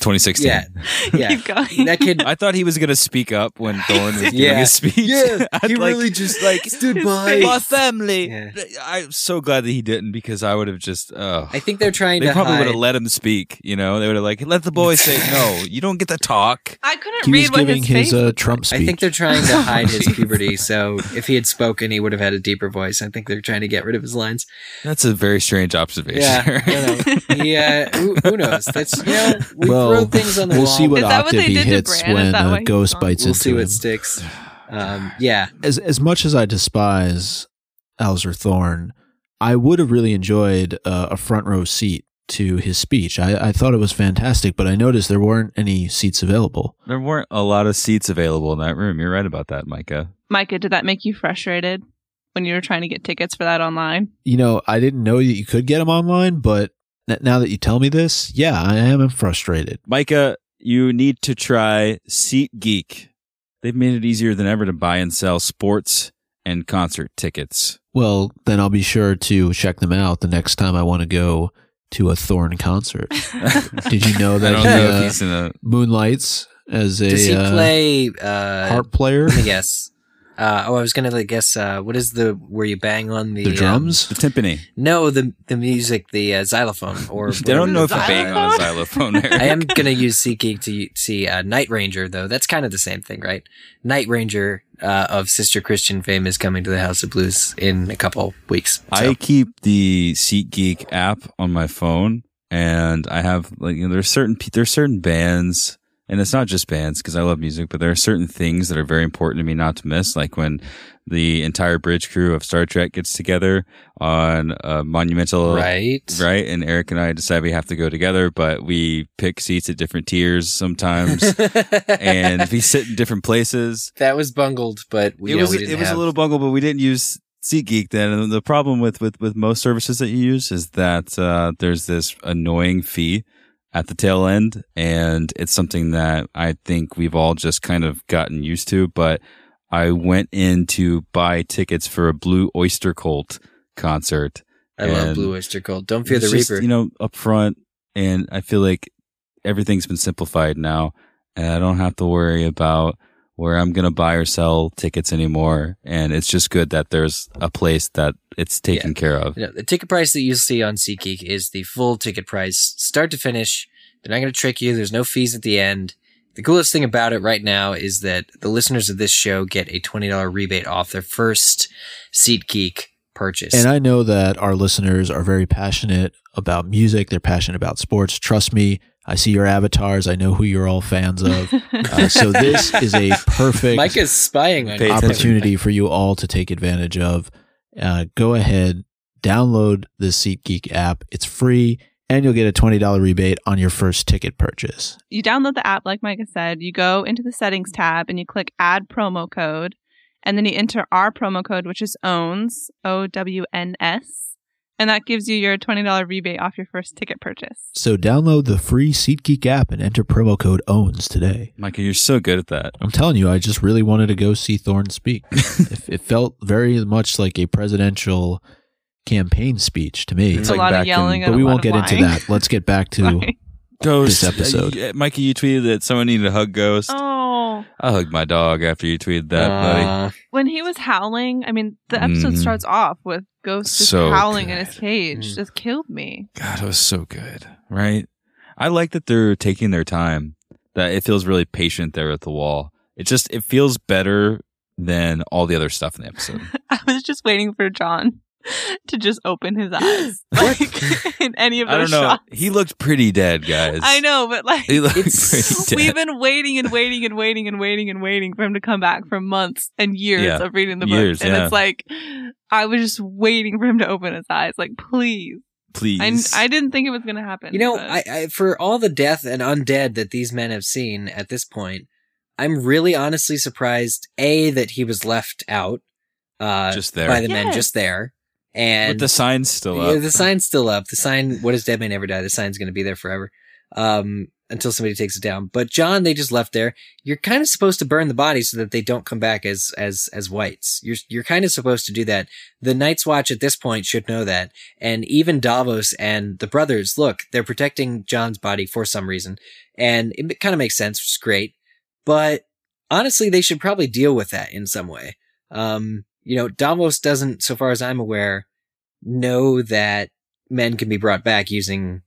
2016. yeah yeah Keep going. that kid I thought he was gonna speak up when Thorne was giving Yeah. his speech. I'd like, just like stood by my family. Yeah. I'm so glad that he didn't because I would have just. Uh, i think they're trying they to probably hide would have let him speak. You know, they would have like let the boy say no. You don't get to talk. I couldn't He read was what giving his, his, face uh, Trump speech. I think they're trying to hide his puberty. So if he had spoken, he would have had a deeper voice. I think they're trying to get rid of his lines. That's a very strange observation. Yeah, I don't know. He, uh, who, who knows? That's you know, we well, throw things on the we'll wall. see what Is that what octave they he hits when a why he's Ghost gone? bites we'll into see him. what sticks. Um, yeah, as as much as I despise Alliser Thorne, I would have really enjoyed uh, a front row seat to his speech. I, I thought it was fantastic, but I noticed there weren't any seats available. There weren't a lot of seats available in that room. You're right about that, Micah. Micah, did that make you frustrated when you were trying to get tickets for that online? You know, I didn't know that you could get them online, but n- now that you tell me this, yeah, I am frustrated. Micah, you need to try SeatGeek. They've made it easier than ever to buy and sell sports and concert tickets. Well, then I'll be sure to check them out the next time I want to go to a Thorn concert. Did you know that don't he, uh, he's in a. moonlights as a Does he uh, play uh, harp player? Let me guess. Uh, oh, I was gonna like, guess. Uh, what is the where you bang on the The um, drums? The timpani. no, the the music, the uh, xylophone, or They don't know if you Xylophone? bang on a xylophone. Eric. I am gonna use SeatGeek to see uh, Night Ranger, though. That's kind of the same thing, right? Night Ranger uh, of Sister Christian fame is coming to the House of Blues in a couple weeks. So. I keep the SeatGeek app on my phone, and I have like you know, there's certain pe- there's certain bands, and it's not just bands because I love music, but there are certain things that are very important to me not to miss, like when the entire bridge crew of Star Trek gets together on a monumental right, right, and Eric and I decide we have to go together, but we pick seats at different tiers sometimes, and we sit in different places. that was bungled, but we, it know, was we it was have- a little bungle, but we didn't use SeatGeek then. And the problem with with with most services that you use is that uh, there's this annoying fee at the tail end, and it's something that I think we've all just kind of gotten used to. But I went in to buy tickets for a Blue Oyster Cult concert. I love Blue Oyster Cult. Don't fear the just, Reaper. You know, up front, and I feel like everything's been simplified now, and I don't have to worry about where I'm going to buy or sell tickets anymore. And it's just good that there's a place that it's taken care of. You know, the ticket price that you'll see on SeatGeek is the full ticket price, start to finish. They're not going to trick you. There's no fees at the end. The coolest thing about it right now is that the listeners of this show get a $20 rebate off their first SeatGeek purchase. And I know that our listeners are very passionate about music. They're passionate about sports. Trust me, I see your avatars. I know who you're all fans of. Uh, so this is a perfect Mike is spying on Pay you. attention. opportunity for you all to take advantage of. Uh, go ahead, download the SeatGeek app. It's free, and you'll get a twenty dollar rebate on your first ticket purchase. you download the app, like Micah said, you go into the settings tab and you click add promo code, and then you enter our promo code, which is OWNS, O W N S, and that gives you your $20 rebate off your first ticket purchase. So download the free SeatGeek app and enter promo code OWNS today. Micah, you're so good at that. I'm telling you, I just really wanted to go see Thorne speak. it, it felt very much like a presidential campaign speech to me. It's It's a lot back of yelling in- and but we lot won't of get into that. Let's get back to Right. Ghost. This episode. Uh, Mikey, you tweeted that someone needed to hug Ghost. Oh, I hugged my dog after you tweeted that, buddy. Uh, when he was howling, I mean, the episode Mhm. starts off with Ghost just So howling in his cage. Mm. Just killed me. God, it was so good, right? I like that they're taking their time. That it feels really patient there at the wall. It just it feels better than all the other stuff in the episode. I was just waiting for Jon to just open his eyes, like in any of I those don't know. shots. He looked pretty dead, guys. I know, but like He looked pretty dead. we've been waiting and waiting and waiting and waiting and waiting for him to come back for months and years Yeah. of reading the Years, and yeah. it's like I was just waiting for him to open his eyes. Like, please. Please. I, I didn't think it was going to happen. You know, but- I, I for all the death and undead that these men have seen at this point, I'm really honestly surprised. A that he was left out uh, Just there. by the men just there, and the signs still Yeah, up. the sign's still up. The sign, "What is dead may never die." The sign's going to be there forever, um, until somebody takes it down. But Jon, they just left there. You're kind of supposed to burn the body so that they don't come back as as as whites. You're you're kind of supposed to do that. The Night's Watch at this point should know that, and even Davos and the brothers. Look, they're protecting Jon's body for some reason, and it kind of makes sense, which is great. But honestly, they should probably deal with that in some way. Um, you know, Davos doesn't, so far as I'm aware, know that men can be brought back using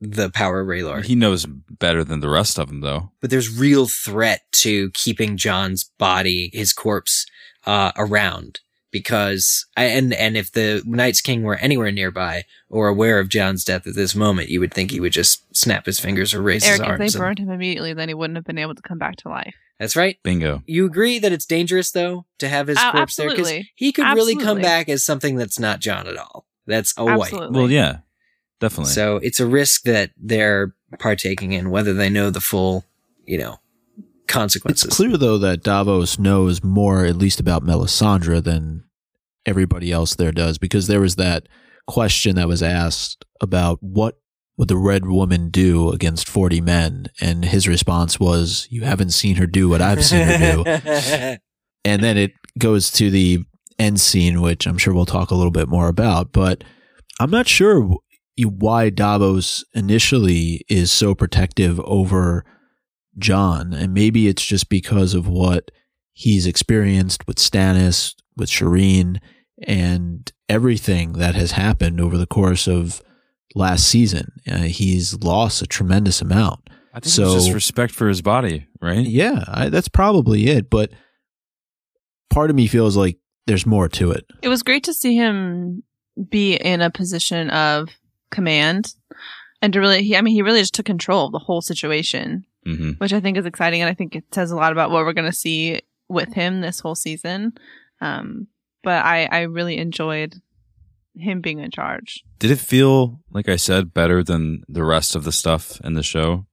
the power of R'hllor. he knows better than the rest of them, though. but there's real threat to keeping Jon's body, his corpse, uh, around because I, and and if the Night's King were anywhere nearby or aware of Jon's death at this moment, you would think he would just snap his fingers or raise Eric, his if arms. they and- burned him immediately, then he wouldn't have been able to come back to life. That's right. Bingo. You agree that it's dangerous though to have his Oh, corpse there because he could really come back as something that's not Jon at all. That's a white. Well, yeah, definitely. So it's a risk that they're partaking in, whether they know the full, you know, consequences. It's clear though that Davos knows more, at least about Melisandre, than everybody else there does, because there was that question that was asked about what would the Red Woman do against forty men, and his response was, "You haven't seen her do what I've seen her do." and then it goes to the end scene, which I'm sure we'll talk a little bit more about. But I'm not sure why Davos initially is so protective over Jon, and maybe it's just because of what he's experienced with Stannis, with Shireen, and everything that has happened over the course of last season. Uh, he's lost a tremendous amount. I think So- it's just respect for his body, right? Yeah, I, that's probably it. But part of me feels like there's more to it. It was great to see him be in a position of command and to really, he, I mean, he really just took control of the whole situation, hmm which I think is exciting. And I think it says a lot about what we're going to see with him this whole season. Um, but I, I really enjoyed him being in charge. Did it feel, like I said, better than the rest of the stuff in the show?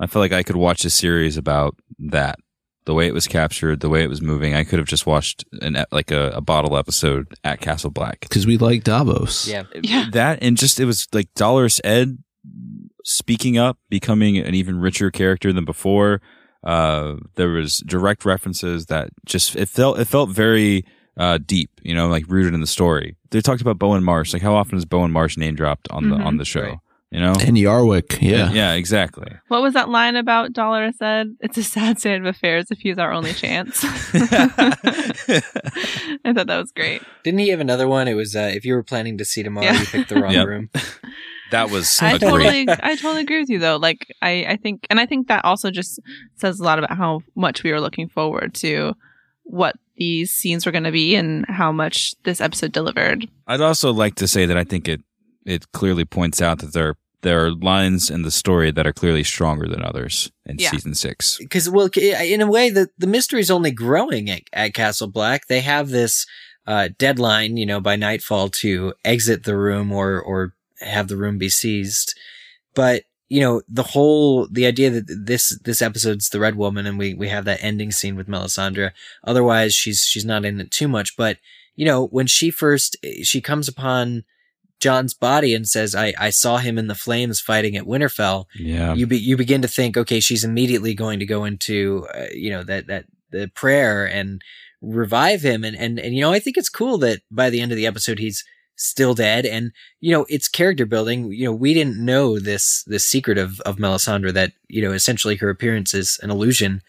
I feel like I could watch a series about that. The way it was captured, the way it was moving. I could have just watched an like a, a bottle episode at Castle Black. Because we like Davos. Yeah. Yeah. That and just it was like Dolorous Edd speaking up, becoming an even richer character than before. Uh, there was direct references that just it felt it felt very uh, deep, you know, like rooted in the story. They talked about Bowen Marsh. Like how often is Bowen Marsh name dropped on the Mhm. on the show? Right. You know, And Yarwyck, yeah. yeah, exactly. What was that line about Dolorous said? It's a sad state of affairs if he's our only chance. I thought that was great. Didn't he have another one? It was uh, if you were planning to see tomorrow, Yeah. you picked the wrong Yep. room. that was I a great. totally, I totally agree with you though. Like, I, I think, and I think that also just says a lot about how much we were looking forward to what these scenes were going to be and how much this episode delivered. I'd also like to say that I think it it clearly points out that there there are lines in the story that are clearly stronger than others in Yeah. season six. because well in a way the, the mystery is only growing at, at castle black they have this uh, deadline you know by nightfall to exit the room or or have the room be seized but you know the whole the idea that this this episode's the red woman and we we have that ending scene with melisandre. Otherwise she's she's not in it too much. But you know when she first she comes upon jon's body and says i i saw him in the flames fighting at winterfell Yeah, you be, you begin to think, okay, she's immediately going to go into, uh, you know, that, that, the prayer and revive him. And, and, and, you know, I think it's cool that by the end of the episode, he's still dead. And, you know, it's character building. You know, we didn't know this, this secret of, of Melisandre that, you know, essentially her appearance is an illusion,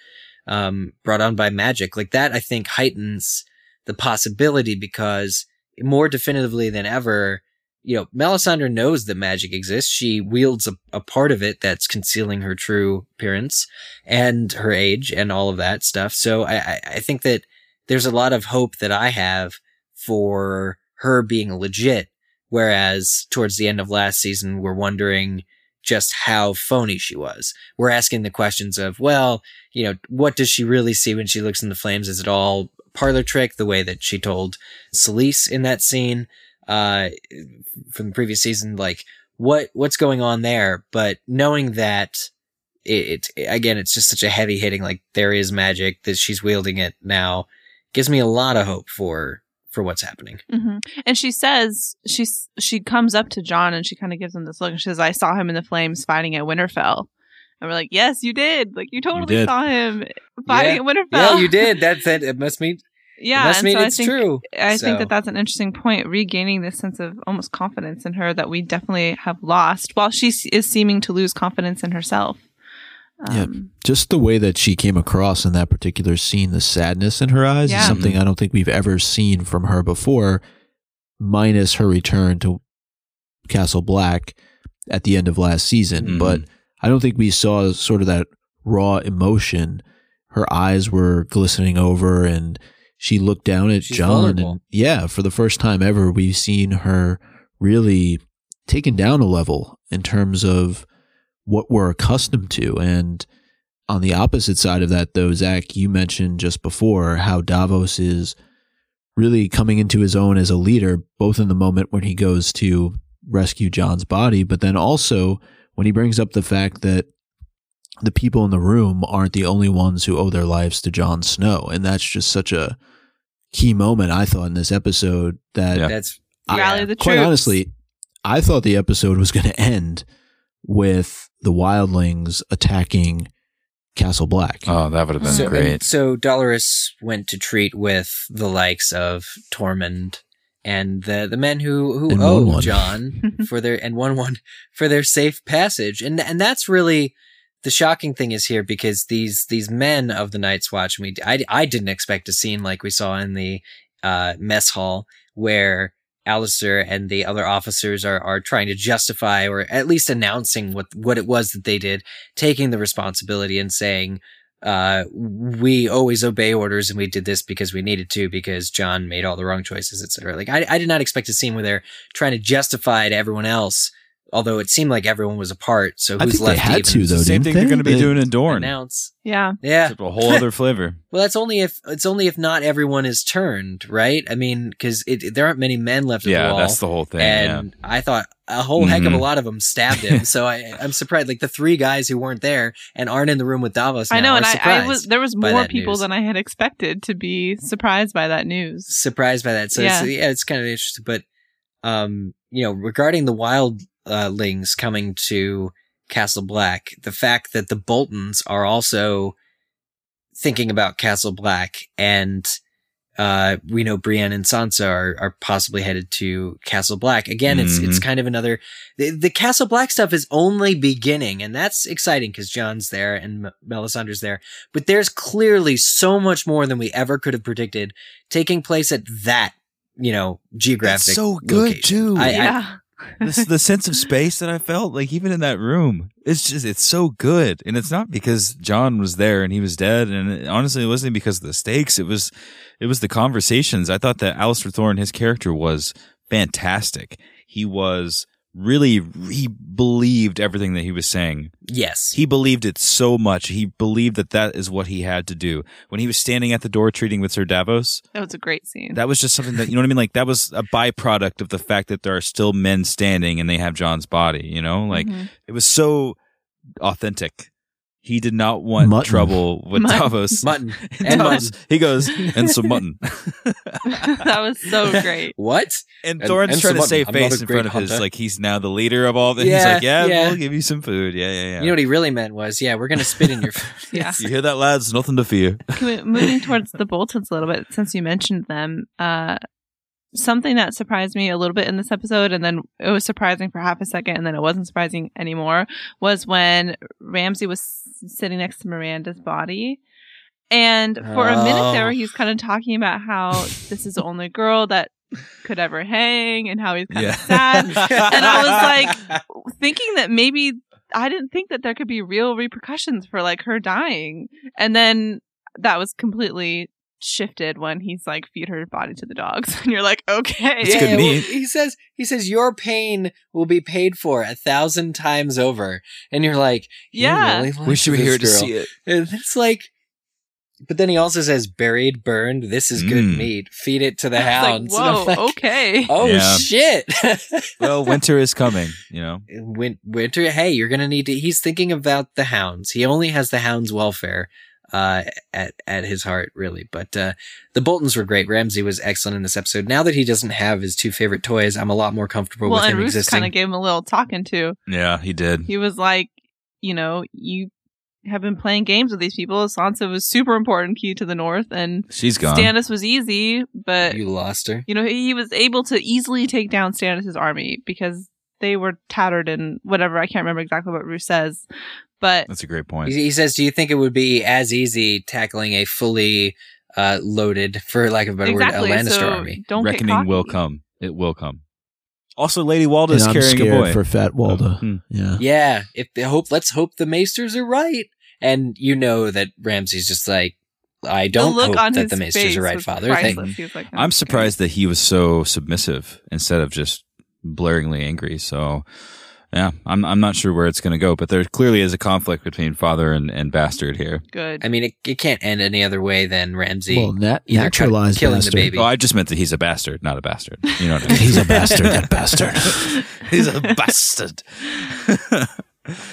um, brought on by magic. Like that, I think heightens the possibility because more definitively than ever, you know, Melisandre knows that magic exists. She wields a, a part of it that's concealing her true appearance and her age and all of that stuff. So I, I, I think that there's a lot of hope that I have for her being legit. Whereas towards the end of last season, we're wondering just how phony she was. We're asking the questions of, well, you know, what does she really see when she looks in the flames? Is it all parlor trick the way that she told Selyse in that scene? uh from the previous season like what what's going on there but knowing that it, it again it's just such a heavy hitting like there is magic that she's wielding it now gives me a lot of hope for for what's happening hmm And she says she's she comes up to Jon and she kind of gives him this look and she says, "I saw him in the flames fighting at Winterfell." And we're like, "Yes, you did. Like you totally did. saw him fighting Yeah. at Winterfell." yeah you did that that it must mean Yeah, it must and mean so it's I think, true I So- think that that's an interesting point, regaining this sense of almost confidence in her that we definitely have lost, while she is seeming to lose confidence in herself. Yeah. Um, Just the way that she came across in that particular scene, the sadness in her eyes Yeah. is something I don't think we've ever seen from her before, minus her return to Castle Black at the end of last season. Mhm. But I don't think we saw sort of that raw emotion. Her eyes were glistening over and she looked down at She's Jon. vulnerable. And yeah, for the first time ever, we've seen her really taken down a level in terms of what we're accustomed to. And on the opposite side of that, though, Zach, you mentioned just before how Davos is really coming into his own as a leader, both in the moment when he goes to rescue Jon's body, but then also when he brings up the fact that the people in the room aren't the only ones who owe their lives to Jon Snow. And that's just such a key moment, I thought, in this episode that Yeah. that's I- Rally the quite troops. honestly, I thought the episode was going to end with the wildlings attacking Castle Black. Oh, that would have been so, great. so Dolorous went to treat with the likes of Tormund and the the men who who And owe one one. Jon for their and one one for their safe passage, and and that's really the shocking thing is here because these these men of the Night's Watch, and we I I didn't expect a scene like we saw in the uh, mess hall where Alistair and the other officers are are trying to justify or at least announcing what what it was that they did, taking the responsibility and saying uh, we always obey orders and we did this because we needed to because Jon made all the wrong choices, etc. Like I, I did not expect a scene where they're trying to justify to everyone else, although it seemed like everyone was apart. So I who's think they left had even to, though, Same thing they're going to be They- doing in Dorne. announce? Yeah. Yeah. Except a whole other flavor. Well, that's only if it's only if not everyone is turned, right? I mean, because there aren't many men left at the Yeah, wall. that's the whole thing. yeah. and I thought a whole heck of a Mhm. lot of them stabbed him. so I, I'm surprised. Like the three guys who weren't there and aren't in the room with Davos. I know, are and I, I was there was more people news. than I had expected to be surprised by that news. surprised by that. So yeah, Yeah. it's, yeah, it's kind of interesting. But um, you know, regarding the wildlings coming to Castle Black, the fact that the Boltons are also thinking about Castle Black, and uh, we know Brienne and Sansa are, are possibly headed to Castle Black. Again, it's it's Mhm. kind of another. The, the Castle Black stuff is only beginning, and that's exciting because Jon's there and M- Melisandre's there. But there's clearly so much more than we ever could have predicted taking place at that, you know, geographic. It's so good location. too. I- I- yeah. This, the sense of space that I felt, like even in that room, it's just it's so good, and it's not because Jon was there and he was dead, and it, honestly, it wasn't because of the stakes. It was, it was the conversations. I thought that Alistair Thorne, his character, was fantastic. He was really, he believed everything that he was saying. Yes. He believed it so much. He believed that that is what he had to do. When he was standing at the door treating with Sir Davos, That was a great scene. that was just something that you know what I mean. Like that was a byproduct of the fact that there are still men standing and they have Jon's body. You know, like Mhm. it was so authentic. He did not want Mutton. trouble with Mutton. Davos. Mutton. And And Davos- mutton. He goes and some mutton. that was so great. What? And And- Thorne's and trying to save mutton. I'm face in front of his hunter. like he's now the leader of all this. Yeah, he's like, yeah, yeah. we'll give you some food. Yeah, yeah, yeah. You know what he really meant was, yeah, we're gonna spit in your food. Yeah. you hear that, lads? Nothing to fear. Can we- Moving towards the Boltons a little bit, since you mentioned them, uh, something that surprised me a little bit in this episode, and then it was surprising for half a second, and then it wasn't surprising anymore, was when Ramsay was sitting next to Myranda's body. And for a minute there, Oh. he was kind of talking about how this is the only girl that could ever hang, and how he's kind Yeah. of sad. And I was like, thinking that maybe I didn't think that there could be real repercussions for like her dying. And then that was completely shifted when he's like feed her body to the dogs and you're like okay It's good well, meat. he says he says your pain will be paid for a thousand times over, and you're like, you Yeah. really like Wish you were this here to girl. see it. And it's like, but then he also says, buried, burned. This is good Mm. meat. Feed it to the I hounds. like, And I'm whoa like, okay Oh Yeah. shit! Well, winter is coming. You know. Win- winter. Hey, you're gonna need to. He's thinking about the hounds. He only has the hounds' welfare uh, at at his heart, really. But uh, the Boltons were great. Ramsay was excellent in this episode. Now that he doesn't have his two favorite toys, I'm a lot more comfortable well with and him Roose existing. kind of gave him a little talking to Yeah, he did. he was like you know you have been playing games with these people sansa was super important key to the north and She's gone. stannis was easy but you lost her. you know he was able to easily take down stannis's army because they were tattered and whatever i can't remember exactly what Roose says but That's a great point. He, he says, "Do you think it would be as easy tackling a fully uh, loaded, for lack of a better exactly word, a Lannister so army?" don't get Reckoning will come. It will come. Also, Lady And Walda's I'm carrying a scared boy. for Fat Walda. Hmm. Yeah. Yeah, if they hope, let's hope the Maesters are right. And you know that Ramsay's just like, I don't look hope on that his the Maesters face are right, Father. Thank- priceless. He was like, I'm surprised that he was so submissive instead of just blaringly angry. So, yeah, I'm I'm not sure where it's going to go, but there clearly is a conflict between father and, and bastard here. good I mean, it, it can't end any other way than Ramsay. Well, nat- either cut- naturalized killing bastard. the baby. Oh, I just meant that he's a bastard, not a bastard. You know what I mean? He's a bastard, that bastard. he's a bastard.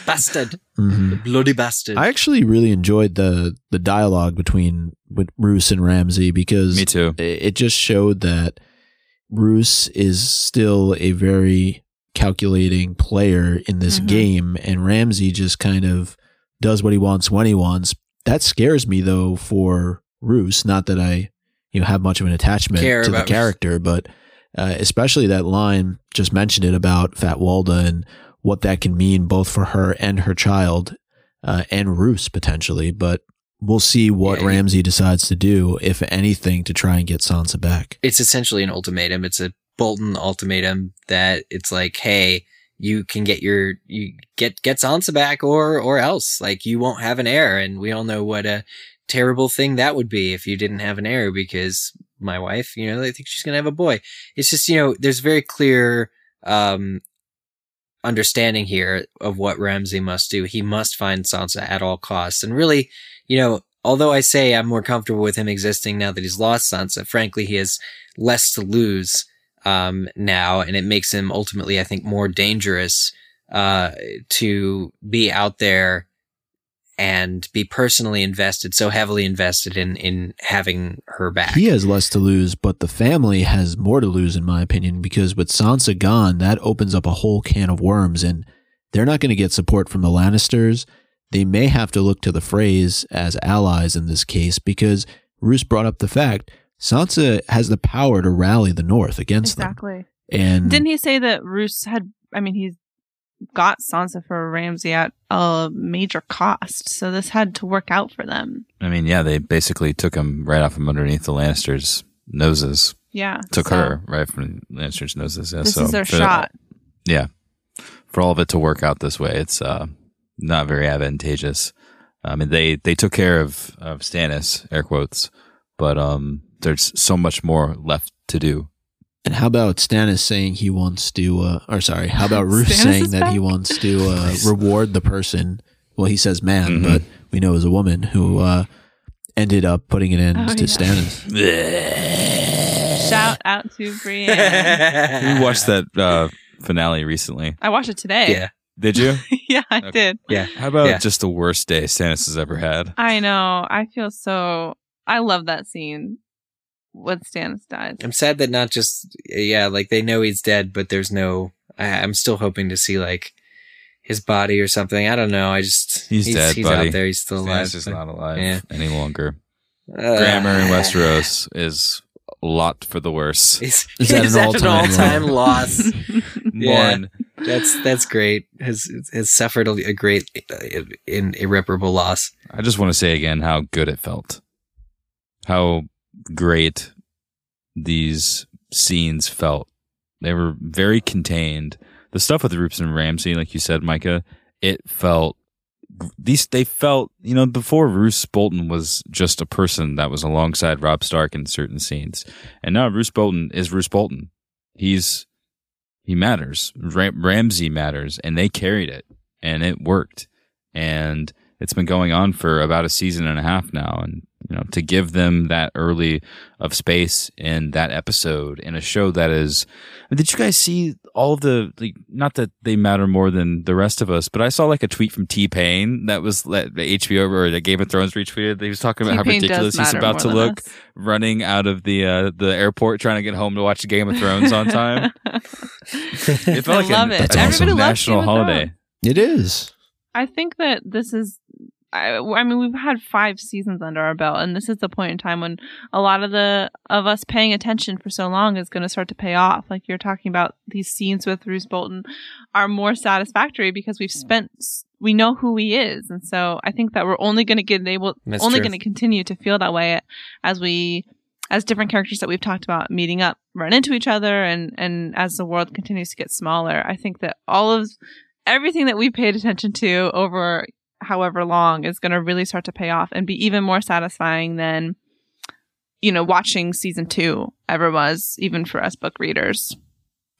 bastard, Mhm. the bloody bastard. I actually really enjoyed the the dialogue between with Roose and Ramsay because Me too. it it just showed that Roose is still a very calculating player in this Mhm. game, and Ramsay just kind of does what he wants when he wants. That scares me though for Roose. Not that I you know have much of an attachment Care to the character, but uh, especially that line just mentioned it about Fat Walda and what that can mean both for her and her child uh, and Roose potentially. But we'll see what Yeah. Ramsay decides to do, if anything, to try and get Sansa back. it's essentially an ultimatum. It's a Bolton ultimatum that it's like, hey, you can get your you get get Sansa back or or else like you won't have an heir, and we all know what a terrible thing that would be if you didn't have an heir because my wife, you know, I think she's gonna have a boy. It's just you know, there's very clear um understanding here of what Ramsay must do. He must find Sansa at all costs, and really, you know. Although I say I'm more comfortable with him existing now that he's lost Sansa, frankly, he has less to lose um, now, and it makes him ultimately, I think, more dangerous uh, to be out there and be personally invested, so heavily invested in in having her back. He has less to lose, but the family has more to lose, in my opinion, because with Sansa gone, that opens up a whole can of worms, and they're not going to get support from the Lannisters. They may have to look to the Freys as allies in this case, because Roose brought up the fact Sansa has the power to rally the North against Exactly. them. Exactly. And Didn't he say that Roose had? I mean, he's got Sansa for Ramsey at a major cost, so this had to work out for them. I mean, yeah, they basically took him right off from underneath the Lannisters' noses. Yeah, Took so her right from Lannisters' noses. Yeah, This so is their for- shot. Yeah, for all of it to work out this way, it's uh, not very advantageous. I mean, they they took care of of Stannis, air quotes, but um, there's so much more left to do. And how about Stannis saying he wants to, uh, or sorry, how about Roose Stannis saying is that he wants to uh, reward the person? Well, he says man, Mhm. but we know it was a woman who uh, ended up putting an end Oh, to yeah. Stannis. Shout out to Brienne. We watched that uh, finale recently. I watched it today. Yeah. Did you? yeah, I Okay. did. Yeah. How about Yeah. just the worst day Stannis has ever had? I know. I feel so. I love that scene when Stannis dies. I'm sad that not just yeah, like they know he's dead, but there's no. I, I'm still hoping to see like his body or something. I don't know. I just He's dead, He's buddy. out there. He's still alive. Stannis is but- not alive yeah. any longer. Uh, Grammar in Westeros is a lot for the worse. Is, Is that is an that an all-time all-time low? loss? Yeah. That's that's great. Has has suffered a, a great, uh, in, irreparable loss. I just want to say again how good it felt. How great these scenes felt. They were very contained. The stuff with Roose and Ramsay, like you said, Micah, it felt these they felt you know before Roose Bolton was just a person that was alongside Robb Stark in certain scenes, and now Roose Bolton is Roose Bolton. He's he matters. Ram- Ramsay matters, and they carried it, and it worked. And it's been going on for about a season and a half now, and you know to give them that early of space in that episode in a show that is. Did you guys see all of the like? Not that they matter more than the rest of us, but I saw like a tweet from T-Pain that was let the HBO or the Game of Thrones retweeted. He was talking about how T-Pain does ridiculous he's about to look us. running out of the uh, the airport trying to get home to watch Game of Thrones on time. It felt I like love a, it. That's Everybody awesome. national holiday. It is. I think that this is. I, I mean, we've had five seasons under our belt, and this is the point in time when a lot of the of us paying attention for so long is going to start to pay off. Like you're talking about, these scenes with Roose Bolton are more satisfactory because we've spent, we know who he is, and so I think that we're only going to get able, That's only going to continue to feel that way as we, as different characters that we've talked about meeting up, run into each other, and and as the world continues to get smaller, I think that all of everything that we paid attention to over however long is going to really start to pay off and be even more satisfying than you know watching season 2 ever was even for us book readers.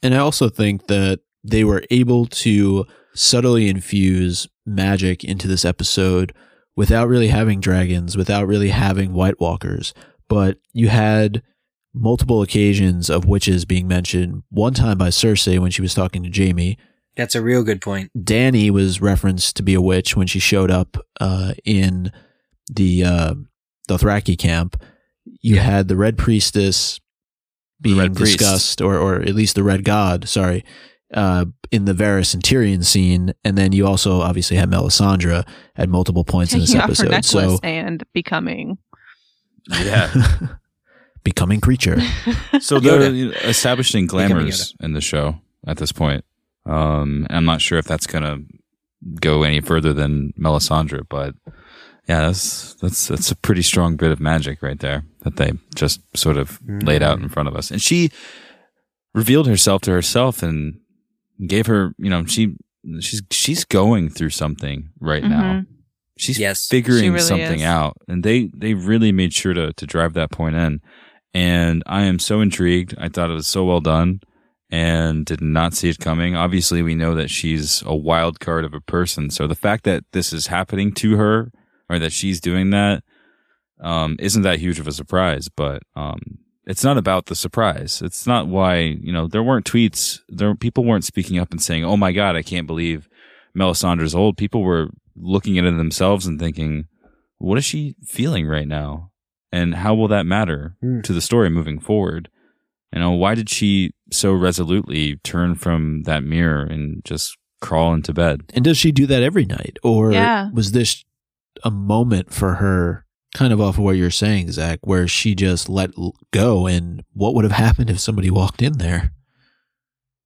And I also think that they were able to subtly infuse magic into this episode without really having dragons, without really having White Walkers. But you had multiple occasions of witches being mentioned. One time by Cersei when she was talking to Jaime. That's a real good point. Dany was referenced to be a witch when she showed up uh, in the uh, Dothraki camp. You had the Red Priestess being Red Priest. discussed, or or at least the Red God, sorry, uh, in the Varys and Tyrion scene, and then you also obviously had Melisandre at multiple points in this Taking her episode. So and becoming Yeah. becoming creature. So they're you establishing glamours in the show at this point. Um, I'm not sure if that's gonna go any further than Melisandre, but yeah, that's that's that's a pretty strong bit of magic right there that they just sort of laid out in front of us. And she revealed herself to herself and gave her, you know, she she's she's going through something right now. She's Yes, figuring she really something is. out, and they they really made sure to to drive that point in. And I am so intrigued. I thought it was so well done, and did not see it coming. Obviously, we know that she's a wild card of a person. So the fact that this is happening to her, or that she's doing that, um, isn't that huge of a surprise. But um, it's not about the surprise. It's not why you know there weren't tweets. There people weren't speaking up and saying, "Oh my god, I can't believe Melisandre's old." People were looking at it themselves and thinking, "What is she feeling right now?" And how will that matter Hmm. to the story moving forward? You know, why did she so resolutely turn from that mirror and just crawl into bed? and does she do that every night? Or Yeah. was this a moment for her, kind of off of what you're saying, Zach, where she just let go? And what would have happened if somebody walked in there?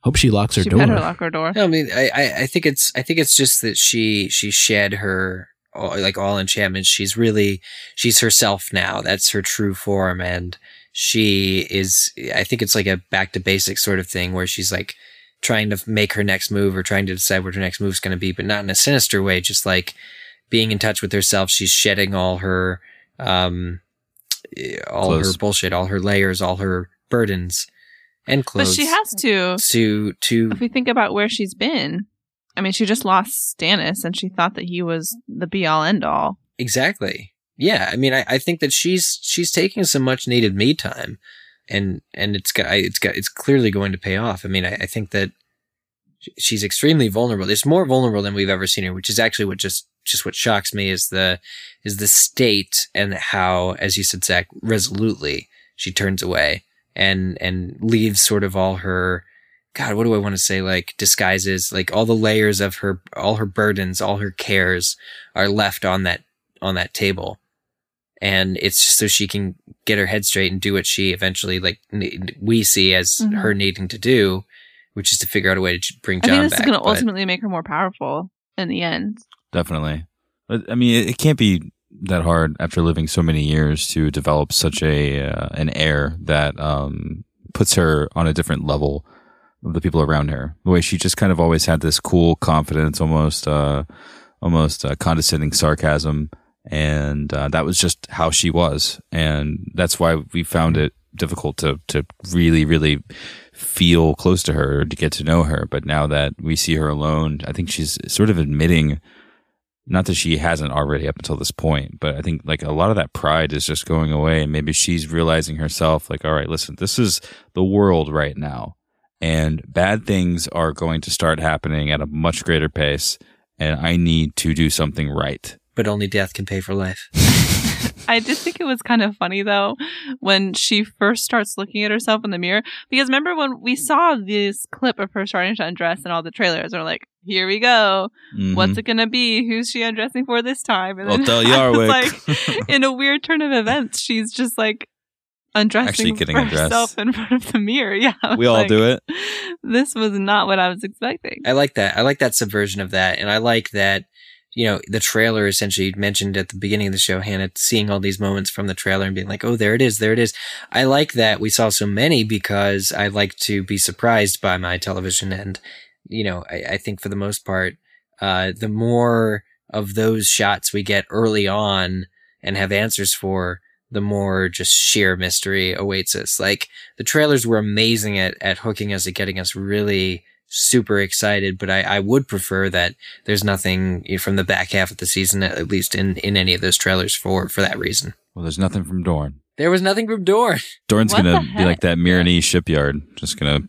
Hope she locks her she door. better lock her door. No, I mean, I, I, I think it's, I think it's just that she, she shed her, all, like all enchantments. She's really, she's herself now. That's her true form. And she is, I think it's like a back to basics sort of thing where she's like trying to make her next move or trying to decide what her next move is going to be, but not in a sinister way. Just like being in touch with herself. She's shedding all her, um, eh, all Clothes. her bullshit, all her layers, all her burdens and clothes But she has to. to, to, If we think about where she's been, I mean, she just lost Stannis, and she thought that he was the be all end all. Exactly. Yeah. I mean, I, I think that she's she's taking some much needed me time, and and it's got it's got it's clearly going to pay off. I mean, I, I think that she's extremely vulnerable. It's more vulnerable than we've ever seen her, which is actually what just just what shocks me is the is the state and how, as you said, Zach, resolutely she turns away and and leaves sort of all her God, what do I want to say? Like disguises, like all the layers of her, all her burdens, all her cares are left on that on that table, and it's just so she can get her head straight and do what she eventually like ne- we see as Mhm. her needing to do, which is to figure out a way to bring I Jon think this back. is going to but- ultimately make her more powerful in the end. Definitely. But, I mean, it, it can't be that hard after living so many years to develop such a uh, an air that um, puts her on a different level of the people around her. The way she just kind of always had this cool confidence, almost uh, almost uh, condescending sarcasm, and uh, that was just how she was, and that's why we found it difficult to to really really feel close to her to get to know her. But now that we see her alone, I think she's sort of admitting not that she hasn't already up until this point, but I think like a lot of that pride is just going away. And maybe she's realizing herself, like, all right, listen, this is the world right now. And bad things are going to start happening at a much greater pace. And I need to do something right. But only death can pay for life. I did think it was kind of funny though when she first starts looking at herself in the mirror. Because remember when we saw this clip of her starting to undress in all the trailers, and we're like, "Here we go. What's Mhm. it gonna be? Who's she undressing for this time?" And I'll tell I was Yarwyck. like, in a weird turn of events, she's just like undressing Actually getting for undressed. herself in front of the mirror. Yeah, we all like, do it. This was not what I was expecting. I like that. I like that subversion of that. And I like that, you know, the trailer essentially mentioned at the beginning of the show, Hannah, seeing all these moments from the trailer and being like, oh, there it is. There it is. I like that we saw so many because I like to be surprised by my television. And, you know, I, I think for the most part, uh, the more of those shots we get early on and have answers for, the more just sheer mystery awaits us. Like the trailers were amazing at, at hooking us, at getting us really super excited, but I, I would prefer that there's nothing eh, from the back half of the season, at least in, in any of those trailers for, for that reason. Well, there's nothing from Dorne. There was nothing from Dorne. Dorne's What gonna be like that Meereenese shipyard. Just gonna,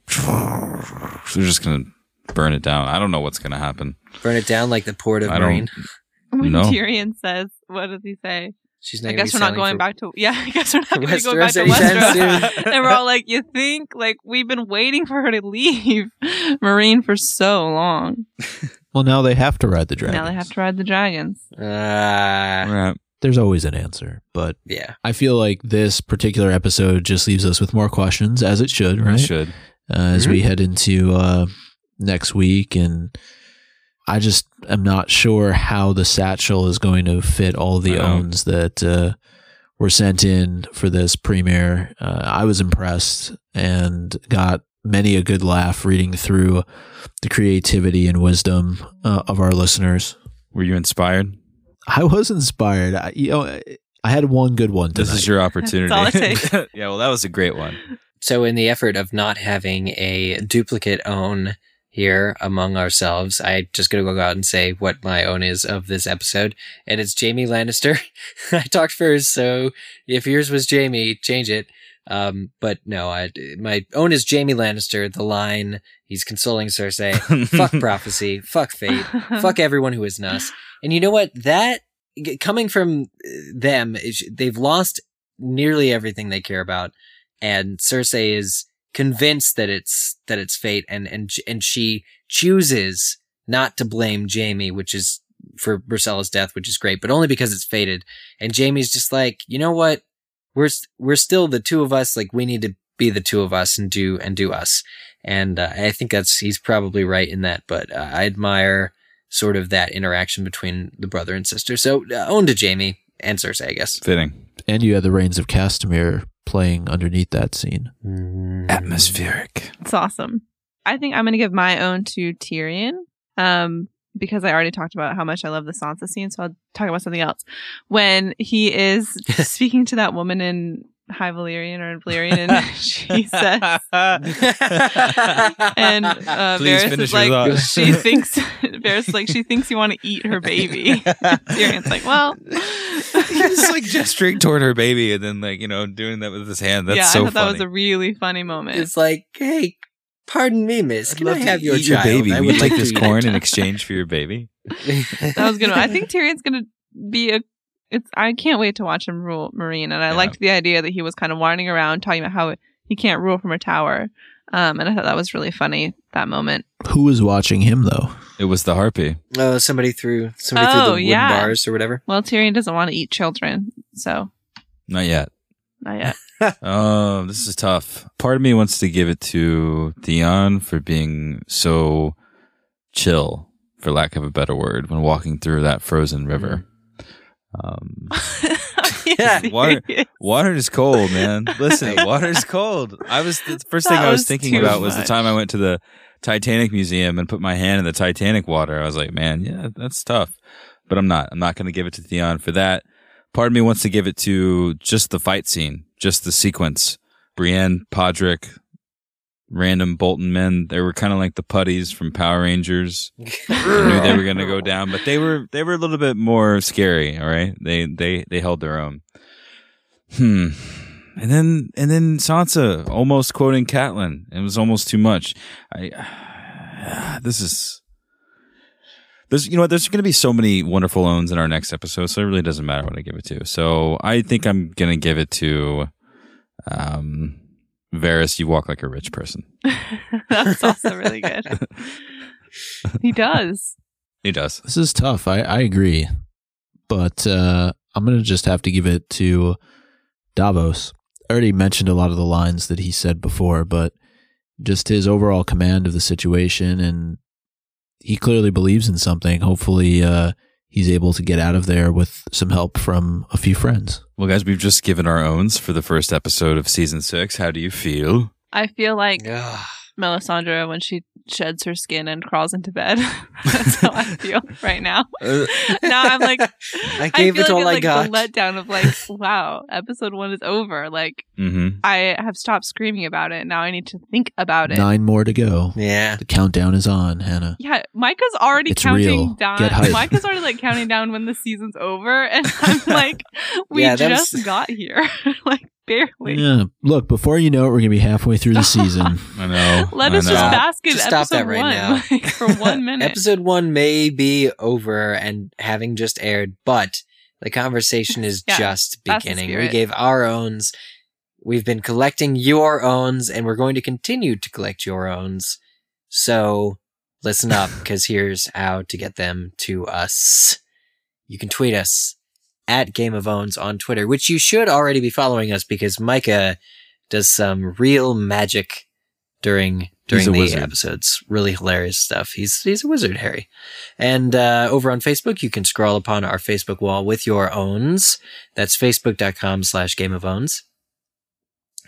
they're just gonna burn it down. I don't know what's gonna happen. Burn it down like the port of I Meereen. When No. Tyrion says, "What does he say?" She's not I guess be we're not going back to. Yeah, I guess we're not going to be going back to anytime Westeros. and we're all like, "You think?" Like we've been waiting for her to leave Meereen for so long. Well, now they have to ride the dragon. Now they have to ride the dragons. Ah, Right. there's always an answer. But Yeah. I feel like this particular episode just leaves us with more questions, as it should, right? Should. uh, as we head into uh, next week. And I just am not sure how the satchel is going to fit all the I owns that uh, were sent in for this premiere. Uh, I was impressed and got many a good laugh reading through the creativity and wisdom uh, of our listeners. Were you inspired? I was inspired. I, you know, I had one good one tonight. This is your opportunity. all it takes. yeah, well, that was a great one. So, in the effort of not having a duplicate own here among ourselves, I just gonna go out and say what my own is of this episode, and it's Jaime Lannister. I talked first, so if yours was Jaime, change it. Um, but no, I my own is Jaime Lannister. The line he's consoling Cersei. fuck prophecy. Fuck fate. fuck everyone who isn't us. And you know what? That coming from uh, them, they've lost nearly everything they care about, and Cersei is convinced that it's that it's fate, and and and she chooses not to blame Jaime, which is for Myrcella's death, which is great, but only because it's fated. And Jaime's just like, you know what? We're we're still the two of us. Like we need to be the two of us and do and do us. And uh, I think that's he's probably right in that. But uh, I admire sort of that interaction between the brother and sister. So uh, own to Jaime and Cersei, I guess. Fitting. and you had the Rains of Castamere playing underneath that scene. Atmospheric. It's awesome. I think I'm going to give my own to Tyrion. Um, because I already talked about how much I love the Sansa scene, so I'll talk about something else. When he is speaking to that woman in High Valyrian or in Valyrian, and she says, and uh, Please Varys is like, she thinks, Varys is like, she thinks you want to eat her baby. Tyrion's like, well, He's like gesturing toward her baby and then like, you know, doing that with his hand. That's yeah, so I thought funny. that was a really funny moment. it's like, hey, pardon me, miss. I'd Can I have your eat child? baby. I Will would you like take this corn in exchange for your baby? that was good. I think Tyrion's gonna be a. It's. I can't wait to watch him rule Meereen, and I Yeah. liked the idea that he was kind of wandering around talking about how he can't rule from a tower. Um, and I thought that was really funny that moment. Who was watching him though? It was the harpy. Oh, somebody threw somebody threw Oh, the wooden yeah. bars or whatever. Well, Tyrion doesn't want to eat children, so Not yet. not yet. Oh, this is tough. Part of me wants to give it to Theon for being so chill, for lack of a better word, when walking through that frozen river. Um, yeah, Water- water is cold, man. Listen, water is cold. I was the first thing That I was was thinking too about was the time I went to the Titanic Museum and put my hand in the Titanic water. I was like, man, yeah, that's tough. But I'm not. I'm not going to give it to Theon for that. Part of me wants to give it to just the fight scene, just the sequence. Brienne, Podrick, random Bolton men. They were kind of like the putties from Power Rangers. I knew they were going to go down, but they were they were a little bit more scary. All right, they they they held their own. Hmm. And then and then Sansa almost quoting Catelyn. It was almost too much. I this is there's you know what there's going to be so many wonderful owns in our next episode, so it really doesn't matter what I give it to. So I think I'm going to give it to um Varys. You walk like a rich person. That's also really good. he does. He does. This is tough. I, I agree. But uh, I'm going to just have to give it to Davos. I already mentioned a lot of the lines that he said before, but just his overall command of the situation and he clearly believes in something. Hopefully, uh, he's able to get out of there with some help from a few friends. Well, guys, we've just given our owns for the first episode of season six. How do you feel? I feel like Ugh. Melisandre when she sheds her skin and crawls into bed. That's how I feel right now. Uh, now I'm like, I gave feel it all like, I like got. The letdown of like, wow, episode one is over. Like mm-hmm. I have stopped screaming about it. Now I need to think about it. Nine more to go. Yeah. The countdown is on, Hannah. Yeah, Micah's already It's counting real. down. Get hype. Micah's already like counting down when the season's over, and I'm like, we Yeah, just was- got here, like barely. Yeah. Look, before you know it, we're going to be halfway through the season. I know. Let I us know. just Stop. bask in Just episode stop that right one now. like, for one minute. Episode one may be over and having just aired, but the conversation is Yeah, just beginning. We gave our owns. We've been collecting your owns, and we're going to continue to collect your owns. So listen up, because here's how to get them to us. You can tweet us at Game of Owns on Twitter, which you should already be following us because Micah does some real magic during during the wizard. episodes. Really hilarious stuff. He's he's a wizard, Harry. And uh, over on Facebook, you can scroll upon our Facebook wall with your owns. That's facebook.com slash game of owns.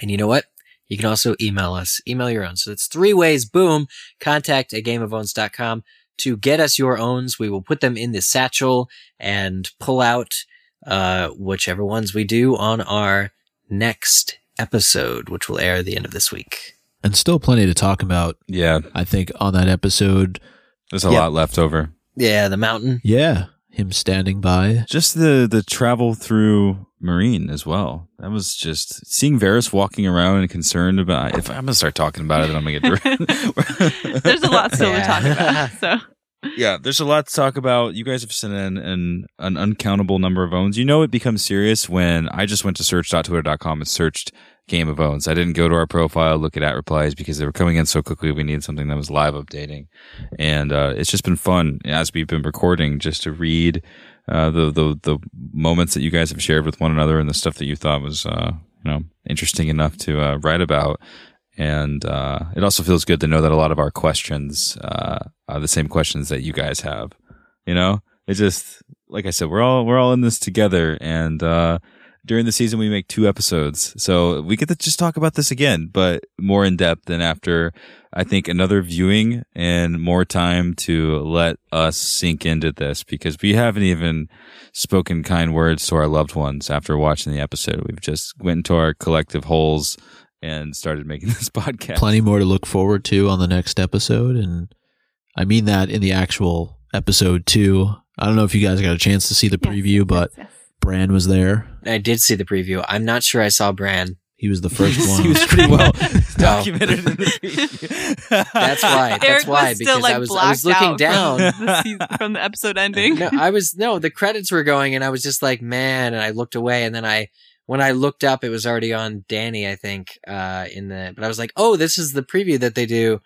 And you know what? You can also email us. Email your own. So it's three ways. Boom. Contact at gameofowns.com to get us your owns. We will put them in the satchel and pull out uh, whichever ones we do on our next episode, which will air at the end of this week. And still plenty to talk about, Yeah, I think, on that episode. there's a Yeah. lot left over. Yeah, the mountain. Yeah. Him standing by. Just the the travel through Meereen as well. That was just seeing Varys walking around and concerned about. If I'm gonna start talking about it, then I'm gonna get. There's a lot still Yeah. to talk about. So yeah, there's a lot to talk about. You guys have sent in an, an uncountable number of owns. You know it becomes serious when I just went to search.twitter.com and searched Game of Owns. I didn't go to our profile, look at at replies because they were coming in so quickly. We needed something that was live updating. And uh, it's just been fun as we've been recording just to read uh, the, the, the moments that you guys have shared with one another and the stuff that you thought was, uh, you know, interesting enough to uh, write about. And uh, it also feels good to know that a lot of our questions uh, are the same questions that you guys have. You know, it's just like I said, we're all we're all in this together, and uh, during the season we make two episodes, so we get to just talk about this again, but more in depth. And after I think another viewing and more time to let us sink into this, because we haven't even spoken kind words to our loved ones after watching the episode. We've just went into our collective holes and started making this podcast. Plenty more to look forward to on the next episode. And I mean that in the actual episode too. I don't know if you guys got a chance to see the preview, yes, but yes, yes. Bran was there. I did see the preview. I'm not sure I saw Bran. He was the first one. he was pretty well documented in the preview. That's why. That's Eric why was because still like I was I was looking out down. from the, season, from the episode ending. no, I was no. The credits were going, and I was just like, man. And I looked away, and then I, when I looked up, it was already on Dany, I think, uh, in the. But I was like, oh, this is the preview that they do,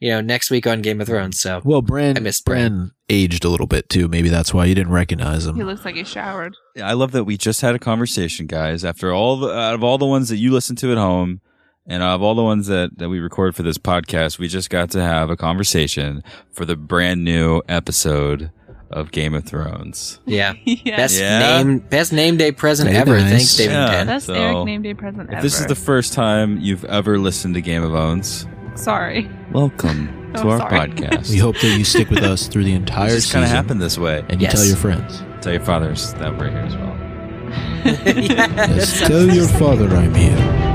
you know, next week on Game of Thrones. So well, Bran, I missed Bran aged a little bit too. Maybe that's why you didn't recognize him. He looks like he showered. Yeah, I love that we just had a conversation, guys. After all the, out of all the ones that you listen to at home, and of all the ones that, that we record for this podcast, we just got to have a conversation for the brand new episode of Game of Thrones. yeah, yeah. best Yeah. name, best name day present Very ever. nice. Thanks, David Yeah. and Best So, Eric name day present If ever. this is the first time you've ever listened to Game of Owns, Sorry. welcome oh, to Oh, our sorry. podcast. We hope that you stick with us through the entire just season. kind of happened this way. And you tell your friends. Tell your fathers that we're here as well. Yes, tell your father I'm here.